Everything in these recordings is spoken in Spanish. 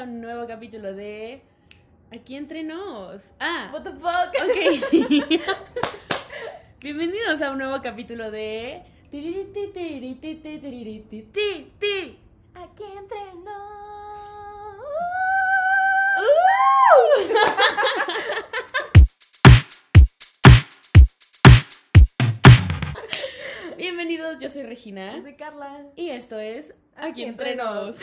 a un nuevo capítulo de Aquí entre nos. Ah, What the fuck? ok. Bienvenidos a un nuevo capítulo de Aquí entre nos. Bienvenidos, yo soy Regina. Yo soy Carla. Y esto es Aquí Aquí entre entre nos.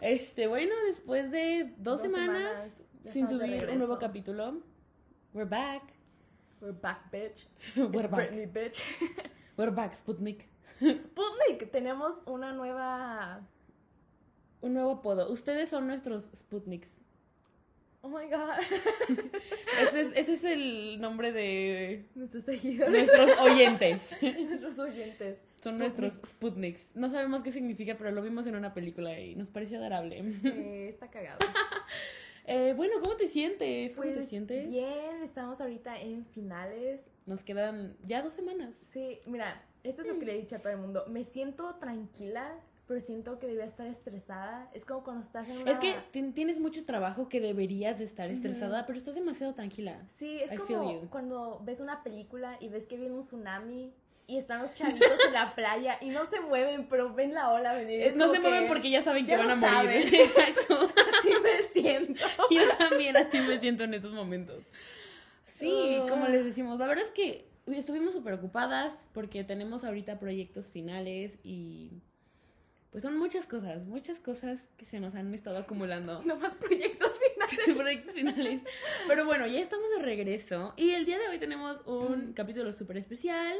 Este, bueno, después de dos, Dos semanas, sin subir un nuevo capítulo, we're back. We're back, bitch. We're It's back. Britney, bitch. We're back, Sputnik. Sputnik, tenemos una nueva. Un nuevo apodo. Ustedes son nuestros Sputniks. Oh my god. Ese es, ese es el nombre de Nuestros seguidores. nuestros oyentes. Nuestros oyentes. Son nuestros Sputniks. No sabemos qué significa, pero lo vimos en una película y nos pareció adorable. Eh, está cagado. Eh, bueno, ¿cómo te sientes? ¿Cómo te Pues, sientes? Bien, estamos ahorita en finales. Nos quedan ya dos semanas. Sí, mira, esto es lo que le he dicho a todo el mundo. Me siento tranquila, pero siento que debía estar estresada. Es como cuando estás en una... Es que ti- tienes mucho trabajo que deberías de estar estresada, pero estás demasiado tranquila. Sí, es I como cuando ves una película y ves que viene un tsunami y están los chavitos en la playa y no se mueven, pero ven la ola venir. Es No se mueven que porque ya saben que ya van a morir. saben. Exacto. Así me siento. Yo también así me siento en estos momentos. Sí, como les decimos, la verdad es que estuvimos súper ocupadas porque tenemos ahorita proyectos finales y pues son muchas cosas, muchas cosas que se nos han estado acumulando. No más proyectos finales. proyectos finales. Pero bueno, ya estamos de regreso y el día de hoy tenemos un capítulo súper especial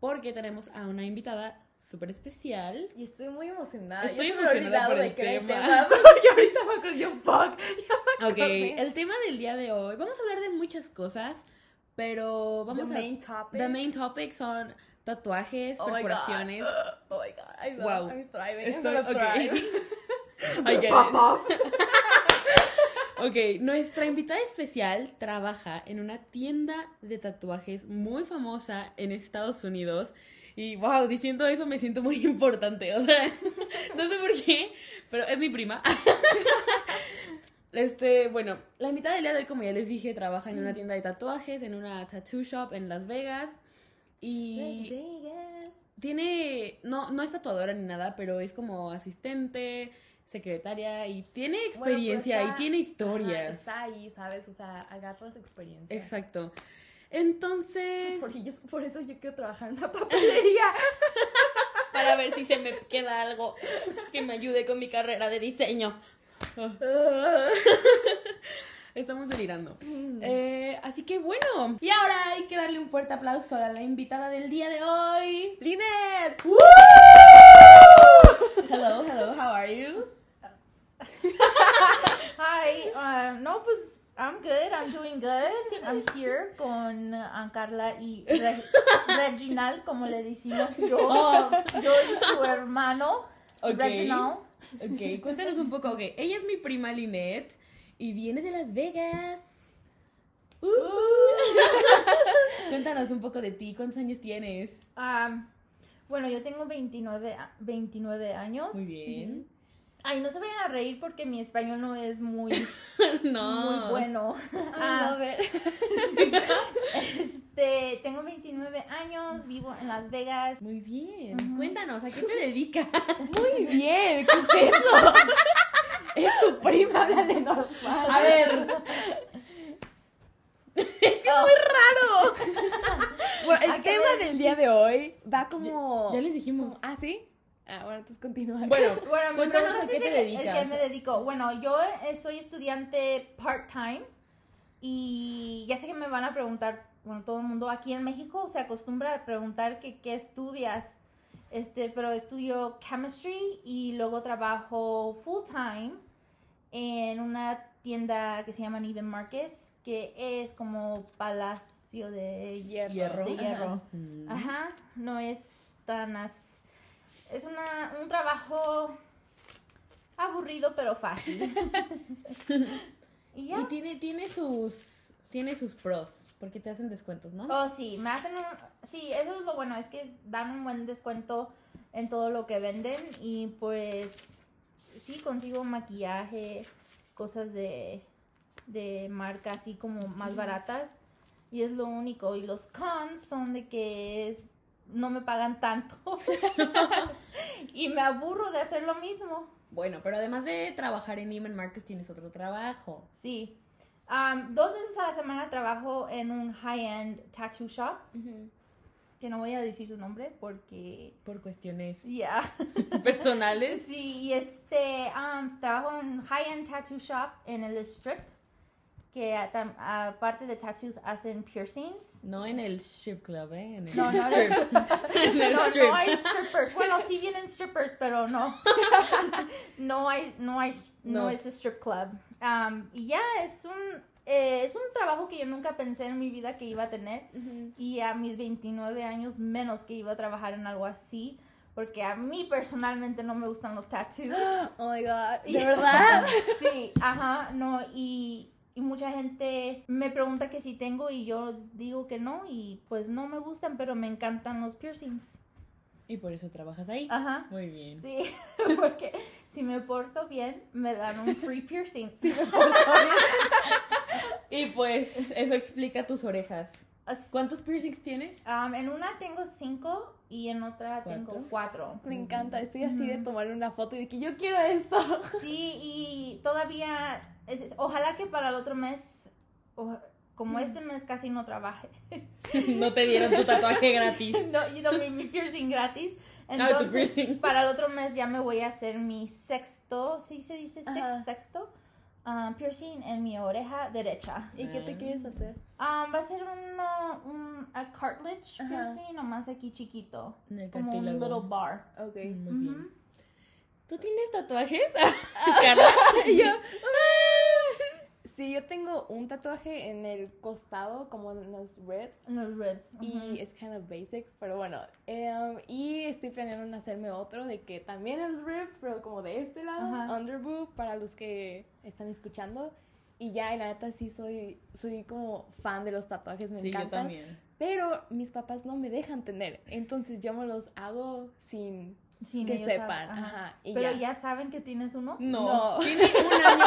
porque tenemos a una invitada súper especial. Y estoy muy emocionada. Estoy emocionada por el tema. tema. Porque ahorita me acuerdo yo, fuck. Ok, el tema del día de hoy, vamos a hablar de muchas cosas, pero vamos The a... main topic. The main topic son tatuajes, Oh my God. perforaciones. Oh my god, I love, Wow. I'm thriving. Estoy- I'm gonna ok. thrive. I get it. Ok, nuestra invitada especial trabaja en una tienda de tatuajes muy famosa en Estados Unidos. Y wow, diciendo eso me siento muy importante. O sea, no sé por qué, pero es mi prima. Este, bueno, la invitada del día de hoy, como ya les dije, trabaja en una tienda de tatuajes, en una tattoo shop en Las Vegas. Y Vegas. tiene, no, no es tatuadora ni nada, pero es como asistente, secretaria y tiene Bueno, experiencia y tiene Ajá, historias. está ahí, ¿sabes? O sea, agarras experiencia. Exacto. Entonces, Porque yo, por eso yo quiero trabajar en una papelería. para ver si se me queda algo que me ayude con mi carrera de diseño. Estamos delirando. Eh, así que bueno. Y ahora hay que darle un fuerte aplauso a la invitada del día de hoy. ¡Linet! Hello, hello, how are you? Hi, uh, no, pues, I'm good, I'm doing good. I'm here con uh, Carla y Re- Reginald, como le decimos yo. Oh. Yo y su hermano, Ok. Reginald. Ok, cuéntanos un poco. Ok, ella es mi prima Lynette y viene de Las Vegas. Uh. Cuéntanos un poco de ti. ¿Cuántos años tienes? Um, bueno, yo tengo 29, a- 29 años. Muy bien. Ay, no se vayan a reír porque mi español no es muy, no. muy bueno. Ah. A ver. Este, tengo 29 años, vivo en Las Vegas. Muy bien. Cuéntanos, ¿a qué te dedicas? Muy bien, ¿qué es eso? Es tu prima, háblale normal. A ver. es ¡Muy raro! Bueno, el ¿A qué tema del día de hoy va como... Ya les dijimos. ¿Ah, sí? Ah, bueno, entonces continúa. Bueno, bueno cuéntanos a qué te es dedicas. El que me dedico. Bueno, yo soy estudiante part-time y ya sé que me van a preguntar, bueno, todo el mundo aquí en México se acostumbra a preguntar que qué estudias. Este, pero estudio chemistry y luego trabajo full-time en una tienda que se llama Neiman Marcus, que es como palacio de hierro. Hierro. De hierro. Ajá. Mm. Ajá, no es tan as- es una, un trabajo aburrido pero fácil. y ya. Y tiene, tiene sus. Tiene sus pros. Porque te hacen descuentos, ¿no? Oh, sí, me hacen un... Sí, eso es lo bueno, es que dan un buen descuento en todo lo que venden y pues sí consigo maquillaje, cosas de, de marca así como más baratas. Y es lo único. Y los cons son de que es, no me pagan tanto. y me aburro de hacer lo mismo. Bueno, pero además de trabajar en Neiman Marcus tienes otro trabajo. Sí. Um, dos veces a la semana trabajo en un high-end tattoo shop. Que no voy a decir su nombre porque... Por cuestiones personales. Sí, y este, um, trabajo en high-end tattoo shop en el strip, que aparte de tattoos hacen piercings. No en el strip club, ¿eh? En el No, no, en el No, strip. no hay strippers. Bueno, sí vienen strippers, pero no. no hay, no hay, no, No. es strip club. Um, y ya, es un, eh, es un trabajo que yo nunca pensé en mi vida que iba a tener. Y a mis 29 años menos que iba a trabajar en algo así. Porque a mí personalmente no me gustan los tattoos. Oh my god. ¿De verdad? Sí, ajá, no, y, y mucha gente me pregunta que si tengo y yo digo que no y pues no me gustan, pero me encantan los piercings. Y por eso trabajas ahí. Ajá, Muy bien. sí, porque si me porto bien, me dan un free piercing. Si me porto bien. Y pues eso explica tus orejas. As- ¿Cuántos piercings tienes? Um, en una tengo cinco y en otra tengo cuatro. Me encanta. Estoy así de tomarle una foto y de que yo quiero esto. Sí, y todavía, es- es- ojalá que para el otro mes, o- como este mes casi no trabaje. No te dieron tu tatuaje gratis. no, you know, mi, mi piercing gratis. Ah, tu Entonces, piercing. para el otro mes ya me voy a hacer mi sexto, ¿sí se dice sex- Ajá. sexto? Um, piercing en mi oreja derecha. ¿Y qué te quieres hacer? Um, va a ser uno, un a cartilage Ajá. piercing, nomás aquí chiquito. En el Como un cartílago. little bar. Ok. Muy Ujú. bien. ¿Tú tienes tatuajes? Carla. yo. Sí, yo tengo un tatuaje en el costado, como en los ribs. En los ribs. Y es kind of basic, pero bueno. em, y estoy planeando en hacerme otro de que también es ribs, pero como de este lado, underboob, para los que están escuchando. Y ya, y la neta sí soy, soy como fan de los tatuajes, me Sí, yo encantan. también. Pero mis papás no me dejan tener, entonces yo me los hago sin, Sin que sepan. ajá. Ajá, y Pero ya. ya saben que tienes uno. No. No. Tiene un año.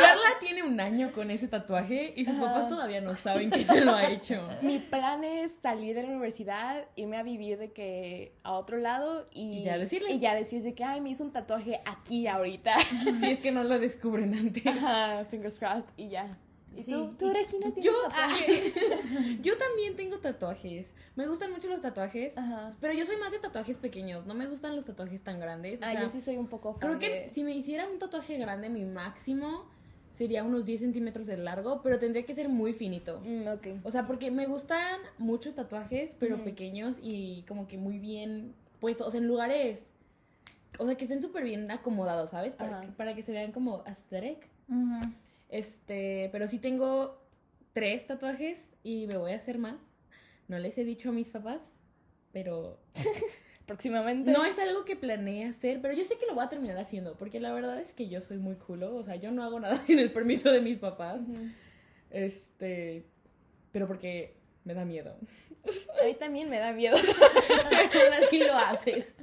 Carla tiene un año con ese tatuaje y sus Ajá. papás todavía no saben que se lo ha hecho. Mi plan es salir de la universidad, irme a vivir de que a otro lado y, Y ya decirles. y ya decir de que, ay, me hizo un tatuaje aquí ahorita. Si es que no lo descubren antes. Ajá, fingers crossed y ya. ¿Y Sí. tú, tú, Regina, tienes Yo, tatuaje? yo también tengo tatuajes. Me gustan mucho los tatuajes, Ajá. pero yo soy más de tatuajes pequeños. No me gustan los tatuajes tan grandes. O Ah, sea, yo sí soy un poco fan creo que si me hiciera un tatuaje grande, mi máximo sería unos 10 centímetros de largo, pero tendría que ser muy finito. Mm, ok. O sea, porque me gustan muchos tatuajes, pero pequeños y como que muy bien puestos. O sea, en lugares. O sea, que estén súper bien acomodados, ¿sabes? Para Ajá. que, para que se vean como aesthetic. Ujú. Este, pero sí tengo tres tatuajes y me voy a hacer más. No les he dicho a mis papás, pero Próximamente. no es algo que planeé hacer, pero yo sé que lo voy a terminar haciendo, porque la verdad es que yo soy muy culo, o sea, yo no hago nada sin el permiso de mis papás. Este, pero porque me da miedo. A mí también me da miedo. Aún así lo haces.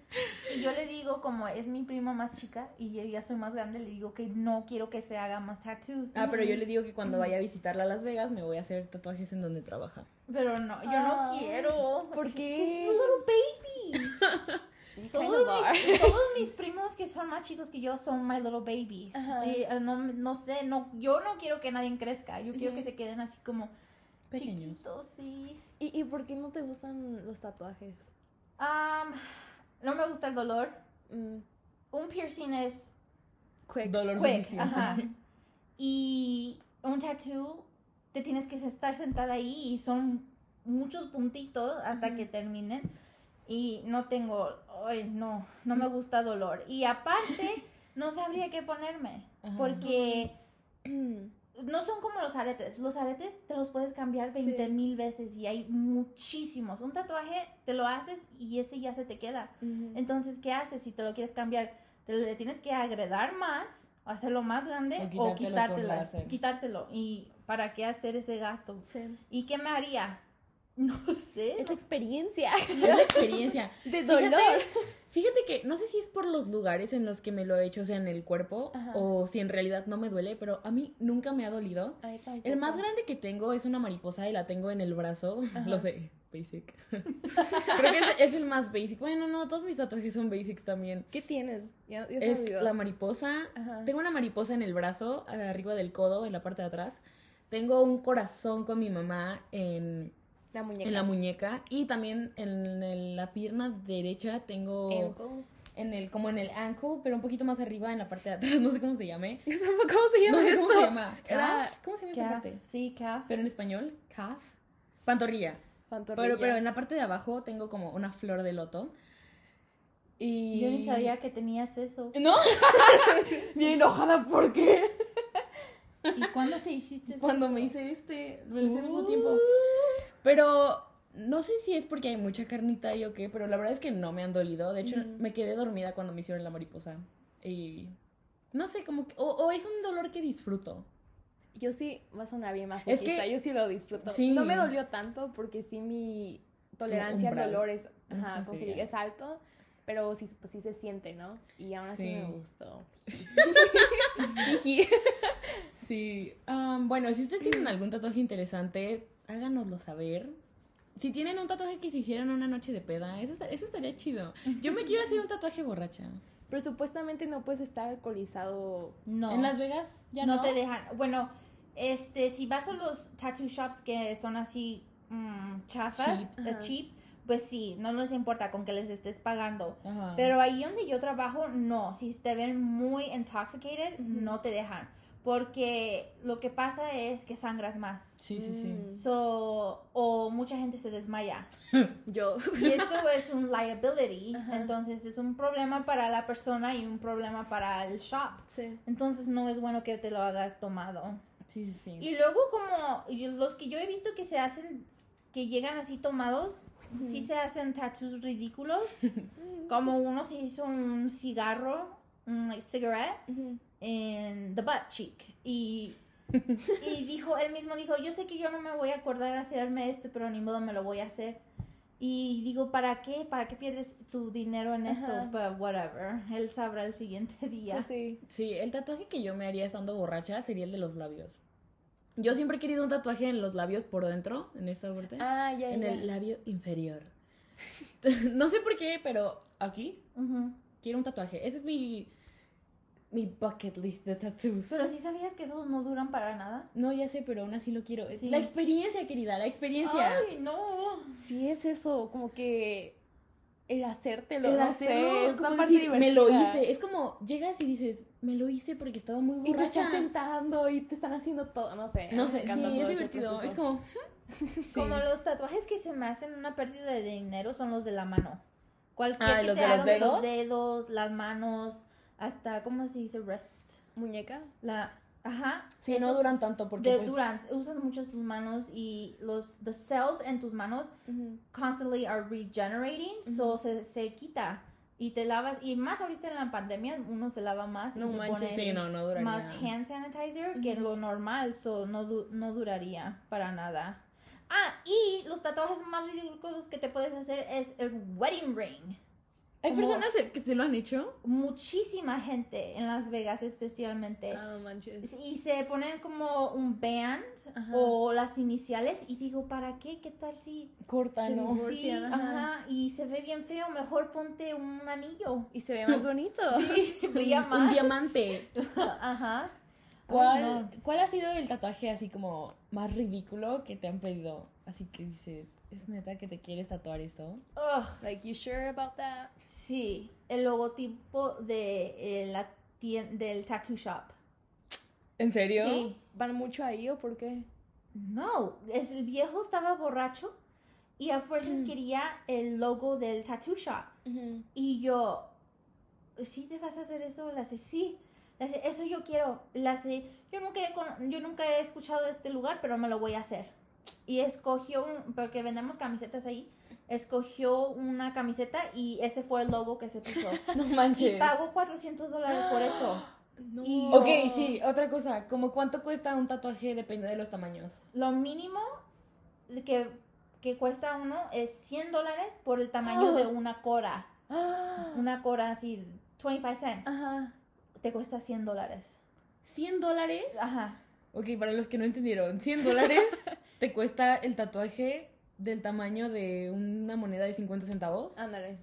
Yo le digo, como es mi prima más chica y yo ya soy más grande, le digo que no quiero que se haga más tattoos. Ah, pero yo le digo que cuando vaya a visitarla a Las Vegas me voy a hacer tatuajes en donde trabaja. Pero no, yo no quiero. ¿por Es qué? un little baby. Todos mis, todos mis primos que son más chicos que yo son my little babies. Ajá. Eh, eh, no, no sé, no, yo no quiero que nadie crezca. Yo quiero que se queden así como Pequeños. chiquitos, sí. ¿Y, ¿Y por qué no te gustan los tatuajes? Am, no me gusta el dolor. Mm, Un piercing es quick. Dolor quick, suficiente. ajá. Y un tattoo, te tienes que estar sentada ahí y son muchos puntitos hasta que terminen. Y no tengo, ay, no, no me gusta dolor. Y aparte, no sabría qué ponerme. Ajá. Porque no son como los aretes. Los aretes te los puedes cambiar 20 Sí. mil veces y hay muchísimos. Un tatuaje te lo haces y ese ya se te queda. Entonces, ¿qué haces si te lo quieres cambiar? Te le tienes que agredar más, o hacerlo más grande O o, quitártelo con quitártelo. ¿Y para qué hacer ese gasto? Sí. ¿Y qué me haría? No sé. Es la experiencia Es la experiencia. de Fíjate- dolor. Fíjate que no sé si es por los lugares en los que me lo he hecho, o sea, en el cuerpo, Ajá. o si en realidad no me duele, pero a mí nunca me ha dolido. Ay. El más grande que tengo es una mariposa y la tengo en el brazo. Ajá. Lo sé, basic. Creo que es, es el más basic. Bueno, no, todos mis tatuajes son basics también. ¿Qué tienes? Ya, ya se Es olvidó. la mariposa. Ajá. Tengo una mariposa en el brazo, arriba del codo, en la parte de atrás. Tengo un corazón con mi mamá en, La muñeca. en la muñeca. Y también en, el- la pierna derecha tengo Ankle. en el, como en el ankle, pero un poquito más arriba en la parte de atrás. No sé cómo se llame. Tampoco, ¿Cómo se llama No sé esto? cómo se llama. Era Calf. ¿Cómo se llama esa Calf. parte? Sí, calf. Pero en español, calf. Pantorrilla. pantorrilla. Pero, pero en la parte de abajo tengo como una flor de loto. Y... Yo ni sabía que tenías eso. ¿No? Bien enojada, ¿por qué? ¿Y cuándo te hiciste eso? Cuando me hice este, me lo hice al mismo Uh. tiempo. Pero no sé si es porque hay mucha carnita ahí o qué, pero la verdad es que no me han dolido. De hecho, me quedé dormida cuando me hicieron la mariposa. Y no sé, como que, o, o es un dolor que disfruto. Yo sí, va a sonar bien más Es que- yo sí lo disfruto. Sí. No me dolió tanto porque sí mi tolerancia al dolor es, No sé ajá, es alto, pero sí, pues sí se siente, ¿no? Y aún así Sí. me gustó. Sí. um, bueno, si ustedes tienen algún tatuaje interesante, háganoslo saber. Si tienen un tatuaje que se hicieron una noche de peda, eso, eso estaría chido. Yo me quiero hacer un tatuaje borracha. pero supuestamente no puedes estar alcoholizado. No. ¿En Las Vegas? ¿Ya no, no? te dejan. Bueno, este, si vas a los tattoo shops que son así mm, chafas, Cheap. eh, Ajá. cheap, pues sí, no les importa con que les estés pagando. Pero ahí donde yo trabajo, no. Si te ven muy intoxicated, no te dejan. Porque lo que pasa es que sangras más. Sí, sí, sí. Mm. So, o mucha gente se desmaya. Yo. Y eso es un liability. Entonces es un problema para la persona y un problema para el shop. Sí. Entonces no es bueno que te lo hagas tomado. Sí, sí, sí. Y luego como los que yo he visto que se hacen, que llegan así tomados, sí se hacen tattoos ridículos. como uno se hizo un cigarro, un like, cigarette, Ujú. En the butt cheek. Y, y dijo, él mismo dijo, yo sé que yo no me voy a acordar hacerme esto, pero ni modo me lo voy a hacer. Y digo, ¿para qué? ¿Para qué pierdes tu dinero en eso? But whatever. Él sabrá el siguiente día. Pues sí. Sí, el tatuaje que yo me haría estando borracha sería el de los labios. Yo siempre he querido un tatuaje en los labios por dentro, en esta parte. Ah, ya, en ya. el labio inferior. no sé por qué, pero aquí Ujú. quiero un tatuaje. Ese es mi, mi bucket list de tattoos. Pero sí sabías que esos no duran para nada. No, ya sé, pero aún así lo quiero. Sí. La experiencia, querida, la experiencia. Ay, no. Sí, es eso, como que el hacértelo, El no hacerlo, sé, es como una parte decir, me lo hice. Es como llegas y dices, me lo hice porque estaba muy Y te borracha. estás sentando y te están haciendo todo, no sé. No sé, sí, es divertido. proceso. Es como. Como los tatuajes que se me hacen una pérdida de dinero son los de la mano. Cualquier Ah, que ¿los te de los dedos? Los dedos, las manos, hasta, ¿cómo se dice? Wrist. ¿Muñeca? La, ajá. Sí, no duran tanto porque. de- pues, duran, usas mucho tus manos y los the cells en tus manos Ujú. constantly are regenerating, so se, se quita y te lavas y más ahorita en la pandemia uno se lava más y No se manches, pone Sí, no, no duraría. más hand sanitizer que Ujú. lo normal, so no, du- no duraría para nada. Ah, y los tatuajes más ridículos que te puedes hacer es el wedding ring. Hay como- personas que se lo han hecho. Muchísima gente en Las Vegas especialmente. Ah, manches. Y se ponen como un band Ajá. o las iniciales y digo, ¿para qué? ¿Qué tal si Corta, Sí, ¿no? por- Sí, ajá. ajá. y se ve bien feo, mejor ponte un anillo. Y se ve más bonito. Sí, brilla más. Un diamante. Ajá. ¿Cuál, Ay, no. ¿Cuál ha sido el tatuaje así como más ridículo que te han pedido? Así que dices, ¿es neta que te quieres tatuar eso? Ugh, Like, you sure about that? Sí, el logotipo de eh, la del tattoo shop. ¿En serio? Sí. ¿Van mucho ahí o por qué? No, es el viejo estaba borracho y a fuerzas Mm. quería el logo del tattoo shop. Y yo, ¿sí te vas a hacer eso? Le hace, sí. Le hace, eso yo quiero. Le hace, yo nunca, he, yo nunca he escuchado de este lugar, pero me lo voy a hacer. Y escogió, un, porque vendemos camisetas ahí, escogió una camiseta y ese fue el logo que se puso. No Y manches. pagó 400 dólares por eso. No. Y- Ok, sí, otra cosa. ¿Como cuánto cuesta un tatuaje depende de los tamaños? Lo mínimo que que cuesta uno es 100 dólares por el tamaño Oh. de una cora. Una cora así, 25 cents. Ajá. Te cuesta 100 dólares. ¿100 dólares? Ajá. Ok, para los que no entendieron, 100 dólares te cuesta el tatuaje del tamaño de una moneda de 50 centavos. Ándale.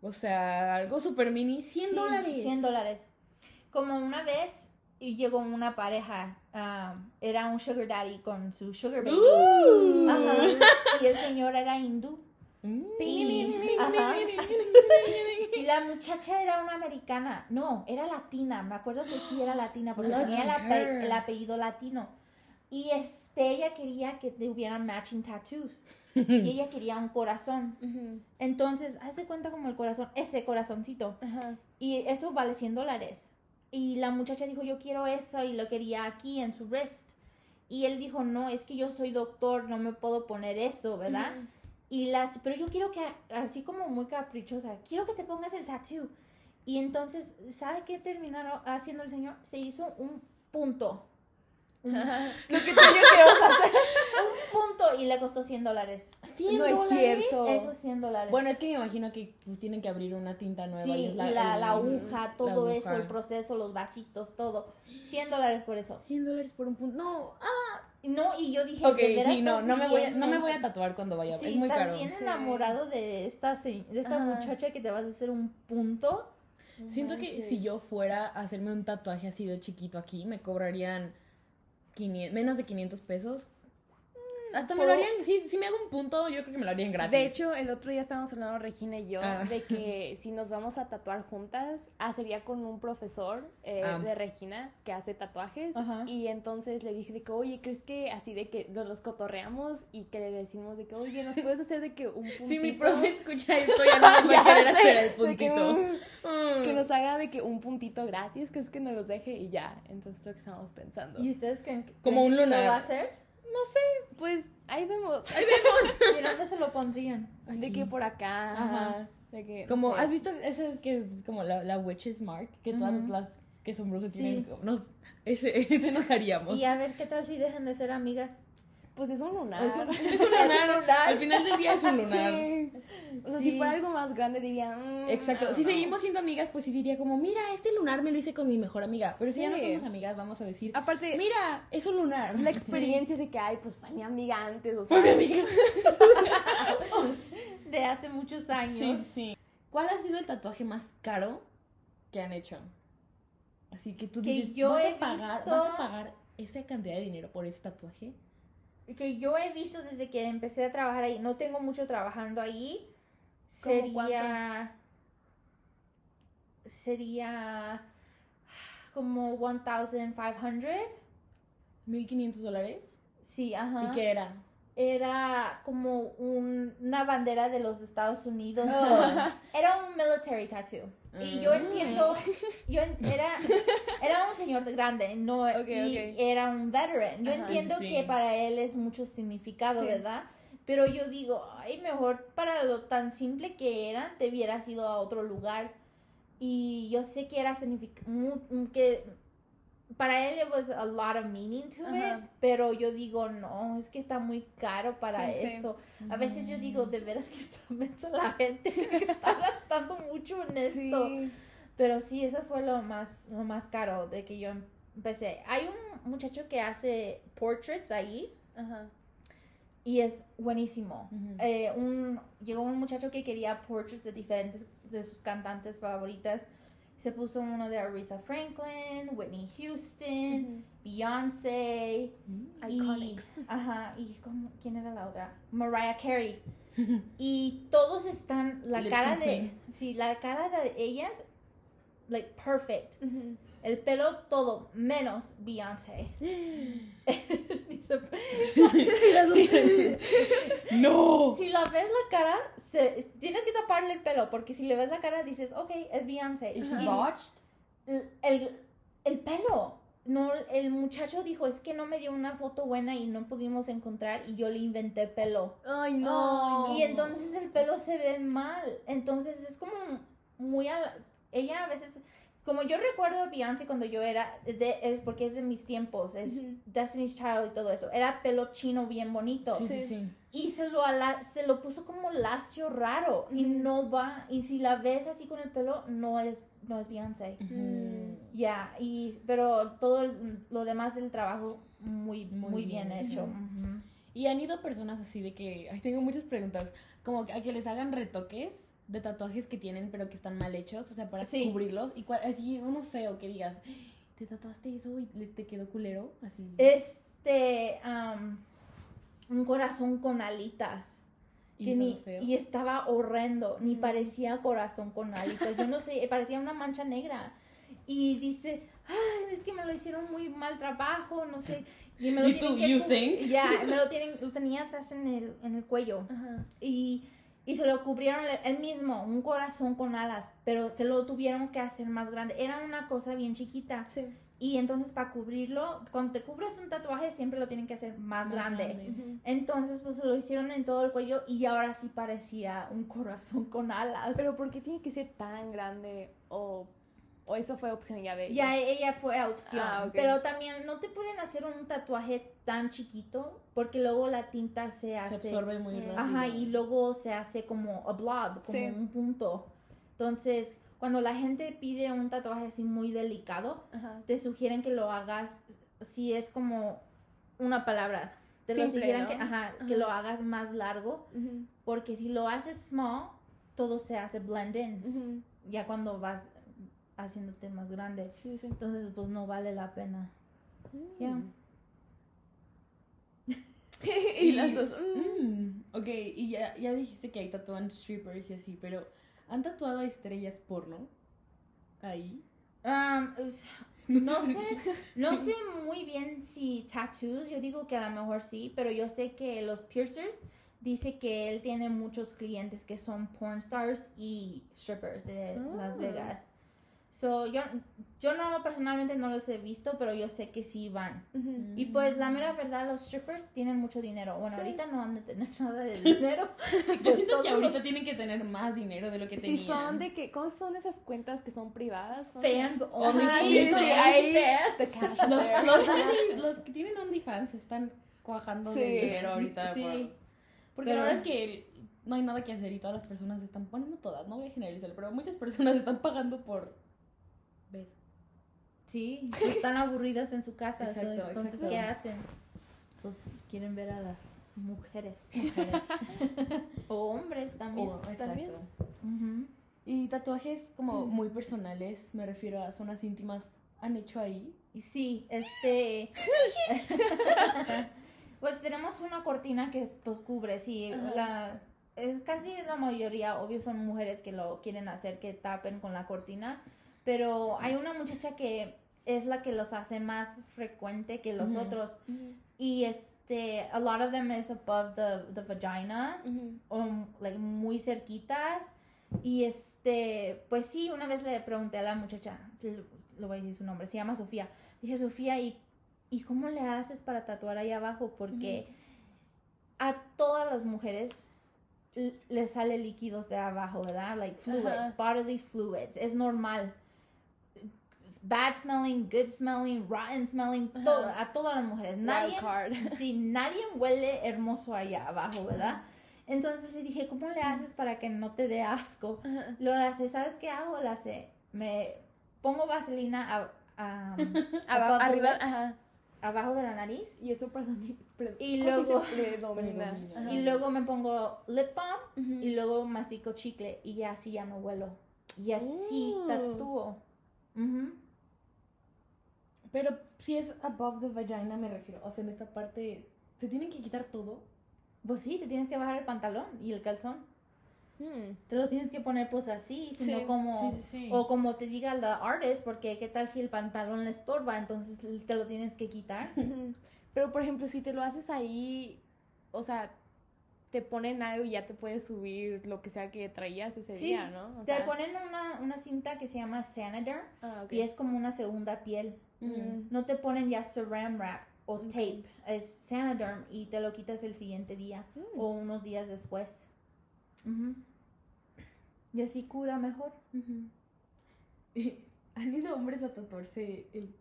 O sea, algo super mini, 100 Sí, dólares. 100 dólares. Como una vez llegó una pareja, ah, era un sugar daddy con su sugar baby. Uh. Ajá. Y el señor era hindú. Mm. Y, ajá. Y la muchacha era una americana. No, era latina. Me acuerdo que sí era latina porque Lucky tenía el, ape- el apellido latino. Y este, ella quería que tuvieran matching tattoos. Y ella quería un corazón. Ujú. Entonces, haz de cuenta como el corazón, ese corazoncito. Y eso vale 100 dólares. Y la muchacha dijo, yo quiero eso y lo quería aquí en su wrist. Y él dijo, no, es que yo soy doctor, no me puedo poner eso, ¿verdad? Y las, pero yo quiero que, así como muy caprichosa, quiero que te pongas el tattoo. Y entonces, ¿sabe qué terminaron haciendo el señor? Se hizo un punto. Lo que tú y yo queremos hacer. Un punto y le costó 100 dólares. 100 No es dólares. cierto. Esos 100 dólares. Bueno, es que me imagino que pues tienen que abrir una tinta nueva. Sí, y es la, el- la aguja, todo la eso, el proceso, los vasitos, todo. 100 dólares por eso. 100 dólares por un punto. No, ah. No, y yo dije, Ok, ¿de veras sí, no, no me, voy a, no me voy a tatuar cuando vaya. Sí, es muy estás caro. bien Sí. enamorado de esta, de esta Ajá. muchacha que te vas a hacer un punto. Siento que si yo fuera a hacerme un tatuaje así de chiquito aquí, me cobrarían 500, menos de 500 pesos. Hasta me lo harían, si, si me hago un punto, yo creo que me lo harían gratis. De hecho, el otro día estábamos hablando Regina y yo Ah. de que si nos vamos a tatuar juntas, ah, sería con un profesor eh, Ah. de Regina que hace tatuajes. Ajá. Y entonces le dije de que, oye, ¿crees que así de que nos los cotorreamos y que le decimos de que, oye, ¿nos puedes hacer de que un puntito? si mi profe escucha esto, ya no me va a querer hacer el que, puntito. mm, Mm. que nos haga de que un puntito gratis, que es que nos los deje y ya. Entonces es lo que estamos pensando. ¿Y ustedes creen, creen Como un que lunar. lo va a hacer? No sé, pues ahí vemos. ¿Y dónde se lo pondrían? De que por acá. Ajá. De que, Como. ¿has visto esa es que es como la, la witch's mark? Que todas las que son brujas Sí. tienen. Nos, ese, ese nos haríamos. Y a ver, ¿qué tal si dejan de ser amigas? Pues es un lunar. Es un, es un lunar. Al final del día es un lunar. Sí. O sea, Sí. si fuera algo más grande diría. mm, Exacto. Si seguimos siendo amigas, pues sí diría como, mira, este lunar me lo hice con mi mejor amiga. Pero si ya no Sí. somos amigas, vamos a decir, Aparte, mira, es un lunar. la experiencia de que, ay, pues fue mi amiga antes, o Fue mi amiga. De hace muchos Sí, años. sí. ¿Cuál ha sido el tatuaje más caro que han hecho? Así que tú Que dices, yo ¿vas, a pagar, visto- ¿vas a pagar esa cantidad de dinero por ese tatuaje? Que yo he visto desde que empecé a trabajar ahí. No tengo mucho trabajando ahí. ¿Cómo Sería. Sería. Como 1500. ¿1500 dólares? Sí, ajá. ¿Y qué era? Era como un- una bandera de los Estados Unidos. Oh. Era un military tattoo. Y yo Mm. entiendo, yo era, era un señor grande, no, Ok, y ok. era un veteran. Yo Ajá. entiendo sí. que para él es mucho significado, Sí. ¿verdad? Pero yo digo, ay, mejor para lo tan simple que era, te hubieras ido a otro lugar. Y yo sé que era mu- que para él it was a lot of meaning to Ajá. it, pero yo digo, no, es que está muy caro para Sí, sí. eso. A veces yo digo, de veras que está mensa la gente que está gastando mucho en esto. Sí. Pero sí, eso fue lo más, lo más caro de que yo empecé. Hay un muchacho que hace portraits ahí Ajá. Y es buenísimo. Eh, un, llegó un muchacho que quería portraits de diferentes de sus cantantes favoritas. Se puso uno de Aretha Franklin, Whitney Houston, Ujú. Beyoncé. Mm. Y, ajá, y ¿cómo- ¿quién era la otra? Mariah Carey. y todos están, la cara de, sí, la cara de ellas, like, perfect. El pelo todo, menos Beyoncé. ¡No! si la ves la cara, se- tienes que taparle el pelo, porque si le ves la cara dices, ok, es Beyoncé. ¿Is Y she botched? el, el, el pelo. No, el muchacho dijo, es que no me dio una foto buena y no pudimos encontrar y yo le inventé pelo. Ay, no. Y entonces el pelo se ve mal. Entonces es como muy... a la- ella a veces... como yo recuerdo a Beyoncé cuando yo era, de- es porque es de mis tiempos, es. Destiny's Child y todo eso. Era pelo chino bien bonito. Sí, sí, Sí. Y se lo, ala- se lo puso como lacio raro. Y no va. Y si la ves así con el pelo, no es, no es Beyoncé. Ya, y pero todo el- lo demás del trabajo muy, muy, Muy bien, bien. hecho. Y han ido personas así de que, ay, tengo muchas preguntas, como que a que les hagan retoques de tatuajes que tienen pero que están mal hechos, o sea, para Sí. cubrirlos. Y cual, así uno feo que digas, ¿te tatuaste eso y te quedó culero? Así. Este, am, un corazón con alitas. y que ni- feo. y estaba horrendo, ni Mm. parecía corazón con alitas. Yo no sé, parecía una mancha negra. Y dice, ay, es que me lo hicieron muy mal trabajo, no sé. Y me lo ¿Y tienen tú, que you think? Ya, me lo tienen, lo tenía atrás en el, en el cuello. Ajá. Y, y se lo cubrieron él mismo, un corazón con alas, pero se lo tuvieron que hacer más grande. Era una cosa bien chiquita. Sí. Y entonces para cubrirlo, cuando te cubres un tatuaje siempre lo tienen que hacer más, Más grande. grande. Entonces pues se lo hicieron en todo el cuello y ahora sí parecía un corazón con alas. Pero ¿por qué tiene que ser tan grande? O, o eso fue opción ya de ya ella fue a opción. Ah. Pero también no te pueden hacer un tatuaje tan chiquito porque luego la tinta se Se hace... absorbe muy Mm. rápido. Ajá, y luego se hace como a blob, como Sí. un punto. Entonces, cuando la gente pide un tatuaje así muy delicado, Ajá. te sugieren que lo hagas si es como una palabra. Te lo sugieren ¿no? que, ajá, que Ajá. lo hagas más largo, porque si lo haces small, todo se hace blend in. Ya cuando vas haciéndote más grande. Sí, sí. Entonces, pues no vale la pena. Ya. Mm. y las dos. mm. Mm, ok, y ya, ya dijiste que ahí tatúan strippers y así, pero ¿han tatuado a estrellas porno? Ahí. Um, no sé, no sé muy bien si tattoos, yo digo que a lo mejor sí, pero yo sé que los piercers dice que él tiene muchos clientes que son porn stars y strippers de Las Ah. Vegas. So, yo, yo no personalmente no los he visto, pero yo sé que sí van. Y pues la mera verdad, los strippers tienen mucho dinero. Bueno, Sí. ahorita no han de tener nada de dinero. Yo Pues siento que ahorita los tienen que tener más dinero de lo que Si tenían. son de que, ¿cómo son esas cuentas que son privadas? ¿Cómo se Fans only. Ajá, sí, sí, Los, los, los que tienen OnlyFans están cuajando Sí. de dinero ahorita. Sí. por- porque Pero- la verdad es que el- no hay nada que hacer y todas las personas están, bueno, no todas, no voy a generalizar, pero muchas personas están pagando por. Sí, pues, están aburridas en su casa. so, entonces, exacto. ¿qué hacen? Pues quieren ver a las mujeres. mujeres. o hombres también. O-. También. Ujú. Y tatuajes como Mm. muy personales, me refiero a zonas íntimas, ¿han hecho ahí? Y sí, este... pues tenemos una cortina que pues cubre, sí. Ajá. La, es casi la mayoría, obvio, son mujeres que lo quieren hacer, que tapen con la cortina. Pero hay una muchacha que es la que los hace más frecuente que los otros. Y este, a lot of them is above the, the vagina. Ujú. um, like, muy cerquitas. Y este, pues sí, una vez le pregunté a la muchacha, le, voy a decir su nombre, se llama Sofía. Dije, Sofía, ¿y, ¿y cómo le haces para tatuar ahí abajo? Porque a todas las mujeres les sale líquidos de abajo, ¿verdad? Like fluids, bodily fluids. Es normal. Bad smelling, good smelling, rotten smelling, todo, a todas las mujeres. Nadie, Wild card. Sí, nadie huele hermoso allá abajo, ¿verdad? Entonces le dije, ¿cómo le haces para que no te dé asco? Lo hace, ¿sabes qué hago? Lo hace, me pongo vaselina a- a- Aba- above the arriba, lip, ajá. abajo de la nariz Y eso predomina. pre- Y ¿cómo se luego- predomina. Predomina. Y luego me pongo lip balm Ujú. y luego mastico chicle y ya así ya no huelo. Y así Uh. tatúo. Pero si es above the vagina me refiero, o sea, en esta parte, ¿se tienen que quitar todo? Pues sí, te tienes que bajar el pantalón y el calzón. Mm. Te lo tienes que poner pues así, sino Sí, como... sí, sí, sí. O como te diga la artist, porque qué tal si el pantalón le estorba, entonces te lo tienes que quitar. Pero por ejemplo, si te lo haces ahí, o sea, te ponen algo y ya te puedes subir lo que sea que traías ese Sí, día, ¿no? O Te sea- ponen una, una cinta que se llama Sanaderm Ah, ok. y es como una segunda piel. Mm. No te ponen ya saran wrap o Ok. tape, es Sanaderm y te lo quitas el siguiente día Mm. o unos días después. Y así cura mejor. Y ¿Han ido hombres a tatuarse el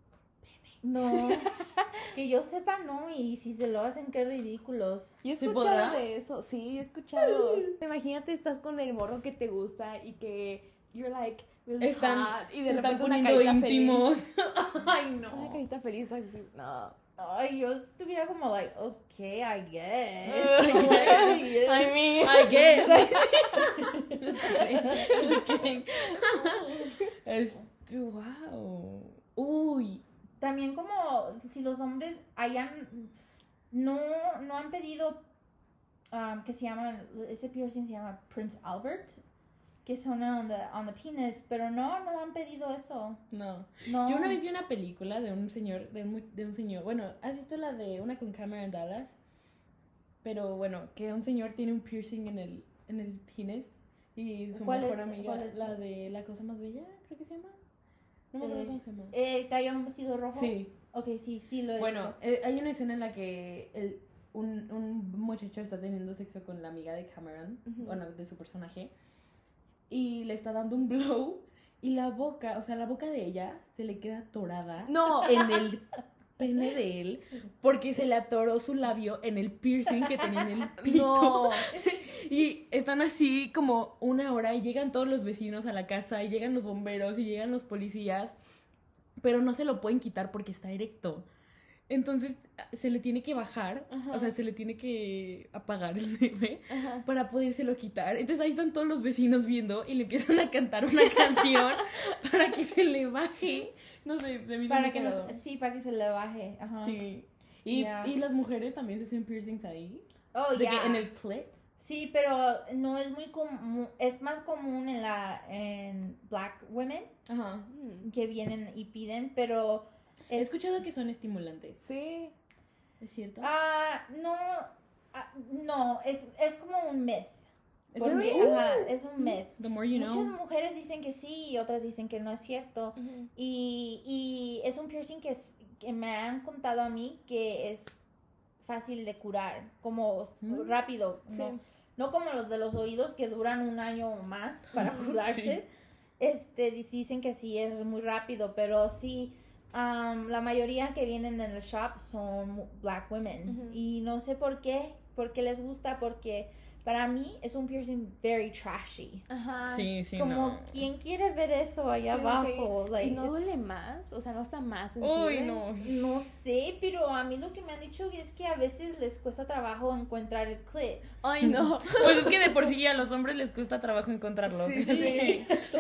No, que yo sepa no, y si se lo hacen, qué ridículos. Yo he ¿Se escuchado de eso, sí, he escuchado. Imagínate, estás con el morro que te gusta y que you're like really Están, hot y de se están poniendo carita íntimos. Ay, no. Una carita feliz, like, no. Ay, yo estuviera como like, okay, I guess. I mean, I guess. Okay. Este, wow. Uy. También como si los hombres hayan, no, no han pedido, um, que se llama, ese piercing se llama Prince Albert, que son on the, on the penis, pero no, no han pedido eso. No. No. Yo una vez vi una película de un señor, de un, de un señor, bueno, ¿has visto la de una con Cameron Dallas? Pero bueno, que un señor tiene un piercing en el, en el penis y su ¿Cuál mejor es? amiga, la de la cosa más bella, creo que se llama. No me acuerdo Eh, cómo se llama. Eh, ¿Traía un vestido rojo? Sí. Ok, sí, sí lo he Bueno, visto. eh, hay una escena en la que el, un, un muchacho está teniendo sexo con la amiga de Cameron, Ujú. bueno, de su personaje, y le está dando un blow, y la boca, o sea, la boca de ella se le queda atorada no. en el pene de él, porque se le atoró su labio en el piercing que tenía en el pito. No. Y están así como una hora y llegan todos los vecinos a la casa y llegan los bomberos y llegan los policías, pero no se lo pueden quitar porque está erecto. Entonces se le tiene que bajar, Ajá. o sea, se le tiene que apagar el bebé Ajá. para podérselo quitar. Entonces ahí están todos los vecinos viendo y le empiezan a cantar una canción para que se le baje. No sé, se me Para que no, sí, para que se le baje. Ajá. Sí. Y, las mujeres también se hacen piercings ahí. Oh, ya. que en el clit. Sí, pero no es muy común, es más común en la en black women Ajá. Que vienen y piden, pero He es escuchado que son estimulantes. Sí. ¿Es cierto? ah no ah, no, es, es como un myth. ¿Es un myth? ajá, es un myth. The more you Muchas know. mujeres dicen que sí y otras dicen que no es cierto. Y, y es un piercing que, es- que me han contado a mí que es fácil de curar, como Mm. rápido. Sí. No, no como los de los oídos que duran un año o más para Sí. curarse. Este, di- dicen que sí es muy rápido, pero sí, am, la mayoría que vienen en el shop son black women. Y no sé por qué, porque les gusta, porque para mí es un piercing very trashy. Ajá. Sí, sí, Como, no. ¿quién quiere ver eso allá Sí, abajo? Like, ¿Y no it's- duele más? O sea, ¿no está más sensible? Uy, no. No sé, pero a mí lo que me han dicho es que a veces les cuesta trabajo encuentrar el clit. Ay, no. Pues es que de por sí a los hombres les cuesta trabajo encontrarlo. Sí, sí, sí.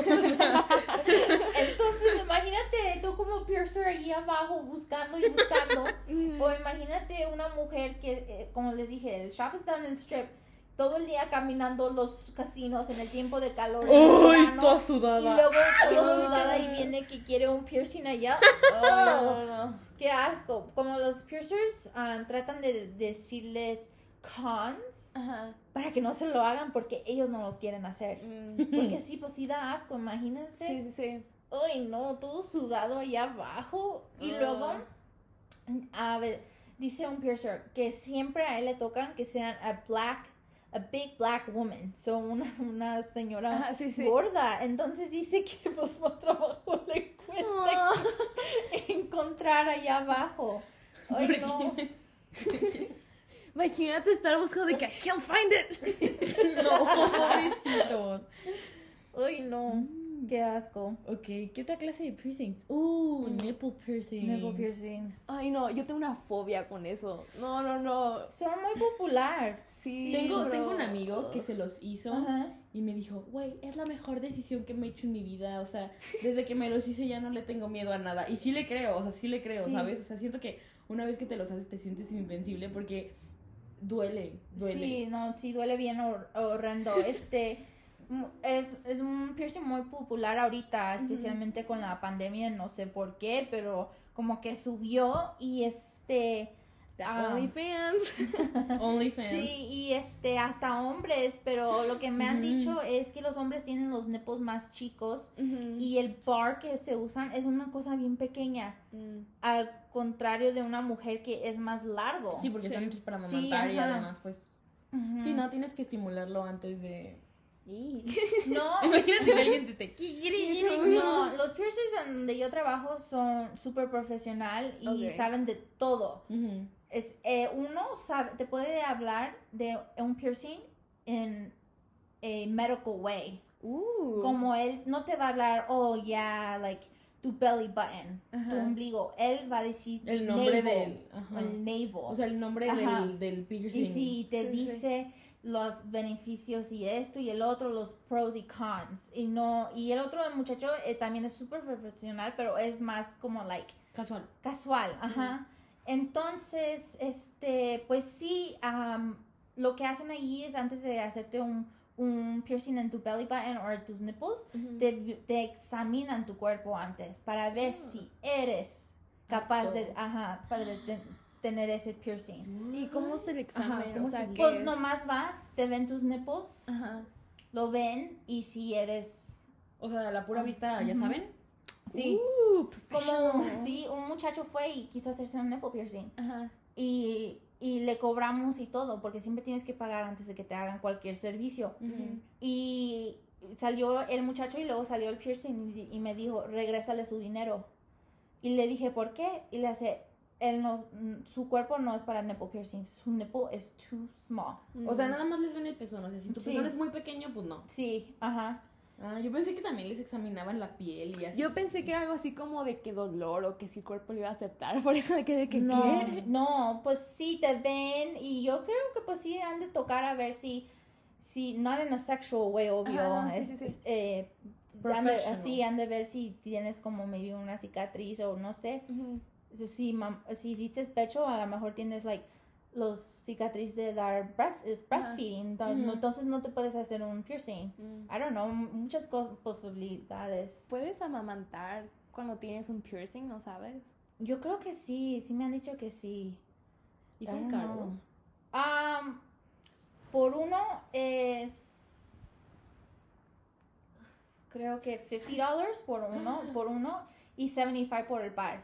Entonces, imagínate tú como piercer ahí abajo buscando y buscando. Mm. o imagínate una mujer que, eh, como les dije, el shop está en el strip. Todo el día caminando los casinos en el tiempo de calor. Uy, verano, toda Y sudada. luego todo Ay. sudada y viene que quiere un piercing allá. Ay, no. Qué asco. Como los piercers ah, tratan de decirles cons Ajá. para que no se lo hagan porque ellos no los quieren hacer. Mm. Porque sí, pues sí da asco, imagínense. Sí, sí, sí. Ay, no, todo sudado allá abajo. Y luego, a ver, dice un piercer que siempre a él le tocan que sean a black, a big black woman. Son una, una señora Ajá, sí, sí. gorda. Entonces dice que pues más trabajo le cuesta Ah. encontrar allá abajo. Ay, ¿Por no. Imagínate estar buscando de que I can't find it. No, pobrecitos. Ay, no. Qué asco. Ok, ¿qué otra clase de piercings? Uh, Mm. nipple piercings. Nipple piercings. Ay, no, yo tengo una fobia con eso. No, no, no. Son muy popular. Sí. Tengo, tengo un amigo que se los hizo y me dijo, güey, es la mejor decisión que me he hecho en mi vida. O sea, desde que me los hice ya no le tengo miedo a nada. Y sí le creo, o sea, sí le creo, Sí. ¿sabes? O sea, siento que una vez que te los haces te sientes invencible porque duele, duele. Sí, no, sí duele bien hor- horrendo. Este es, es un piercing muy popular ahorita, especialmente con la pandemia, no sé por qué, pero como que subió y este ah, OnlyFans. OnlyFans. Sí, y este hasta hombres, pero lo que me han dicho es que los hombres tienen los nipples más chicos y el bar que se usan es una cosa bien pequeña, Mm. al contrario de una mujer que es más largo. Sí, porque Sí. están hechos para Sí, amamantar y además, pues. Sí, no, tienes que estimularlo antes de. No, Imagínate que alguien te te no, los piercers donde yo trabajo son súper profesional y saben de todo. Es, eh, uno sabe, te puede hablar de un piercing en a medical way. Uh. Como él no te va a hablar, oh, yeah, like, tu belly button, tu ombligo. Él va a decir El nombre navel, del- ajá. el navel. O sea, el nombre del, del piercing. y sí, te Sí, sí. Los beneficios y esto y el otro, los pros y cons. Y no, y el otro muchacho eh, también es súper profesional, pero es más como, like, Casual. casual, ajá. Entonces, este, pues sí, am, lo que hacen ahí es antes de hacerte un, un piercing en tu belly button o en tus nipples, te, te examinan tu cuerpo antes para ver Ah. si eres capaz de, ajá, para de- de- tener ese piercing. ¿Y cómo es el examen? Ajá, ¿cómo o sea, se- ¿qué Pues es? nomás vas, te ven tus nipples, Ajá. lo ven y si eres, O sea, la pura vista, ¿ya saben? sí, Uh, como, sí, un muchacho fue y quiso hacerse un nipple piercing. Ajá. y, y le cobramos y todo, porque siempre tienes que pagar antes de que te hagan cualquier servicio. Ujú. Y salió el muchacho y luego salió el piercing y, y me dijo, regrésale su dinero. Y le dije, ¿por qué? Y le hace, él no, mm, su cuerpo no es para nipple piercing, su nipple es too small. O sea, nada más les ven el pezón. O sea, si tu Sí. pezón es muy pequeño, pues no. Sí, ajá. Ah, yo pensé que también les examinaban la piel y así. Yo pensé que era algo así como de que dolor o que si el cuerpo lo iba a aceptar. Por eso me quedé que, no, ¿qué? no, pues sí te ven y yo creo que pues sí han de tocar a ver si, si, not in a sexual way, obvio, Ajá, no, sí, es- sí, sí. es, eh, han de- así han de ver si tienes como medio una cicatriz o no sé. So, si, mam- si hiciste pecho a lo mejor tienes like los cicatrices de dar breast, eh, breastfeeding, entonces no te puedes hacer un piercing. Mm. I don't know, muchas posibilidades. ¿Puedes amamantar cuando tienes un piercing, no sabes? Yo creo que sí, sí me han dicho que sí. ¿Y son I caros? Um, por uno es. Creo que 50 dólares por uno, por uno y 75 por el par.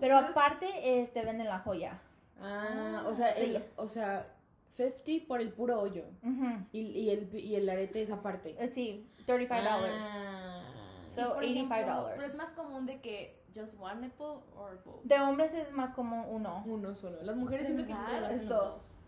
Pero pues- aparte es, te venden la joya. Ah, o sea, Sí. el, o sea, 50 por el puro hoyo. Ujú. Y, y, el, y el arete es aparte. Eh, Sí, 35 dólares. Ah. So, Por 85 ejemplo, dollars. Pero es más común de que just one nipple or both. De hombres es más como uno. Uno solo. Las mujeres siento que sí se lo ¿Verdad? hacen Es los dos. dos.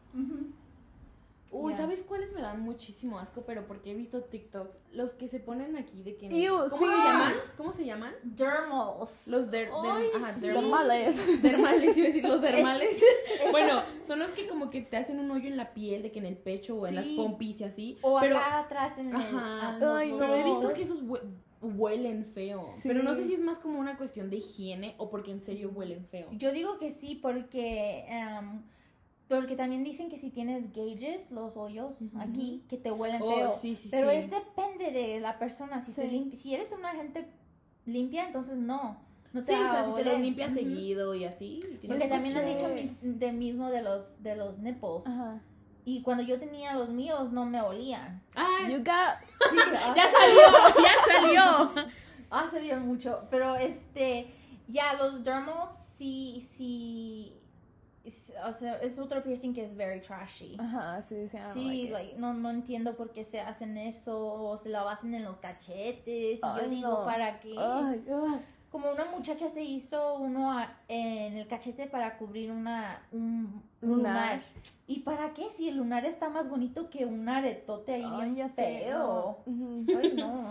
Uy. ¿sabes cuáles me dan muchísimo asco? Pero porque he visto TikToks. Los que se ponen aquí de que... Ew, ¿Cómo sí. se llaman? ¿Cómo se llaman? Dermals. Los der, der- Ay, ajá, sí. Dermales. Dermales, iba a decir los dermales. Es- bueno, son los que como que te hacen un hoyo en la piel, de que en el pecho o en las pompis y así. O pero, acá atrás en el. Ajá. Ay, dos pero he visto que esos hue- huelen feo. Sí. Pero no sé si es más como una cuestión de higiene o porque en serio huelen feo. Yo digo que sí, porque. em, porque también dicen que si tienes gauges, los hoyos aquí, que te huelen Oh, feo. sí, sí, Pero sí. es depende de la persona. Si, te si eres una gente limpia, entonces no. No te Sí, o sea, si te los limpias seguido y así. Porque que- también han dicho de mismo de los, de los nipples. Ajá. Y cuando yo tenía los míos, no me olían. ¡Ah! You got... Sí, ah, ¡Ya salió! ¡Ya salió! Hace bien mucho, pero este, ya los dermals sí, sí, es, o sea, es otro piercing que es very trashy. Ajá, sí, sí. Sí, like it. like, no, no entiendo por qué se hacen eso, o se lo hacen en los cachetes, y yo digo, no. ¿para qué? Como una muchacha se hizo uno a- en el cachete para cubrir una, un lunar. Lunar. ¿Y para qué? Si el lunar está más bonito que un aretote ahí Ay, bien sé, feo. no. Ay, no.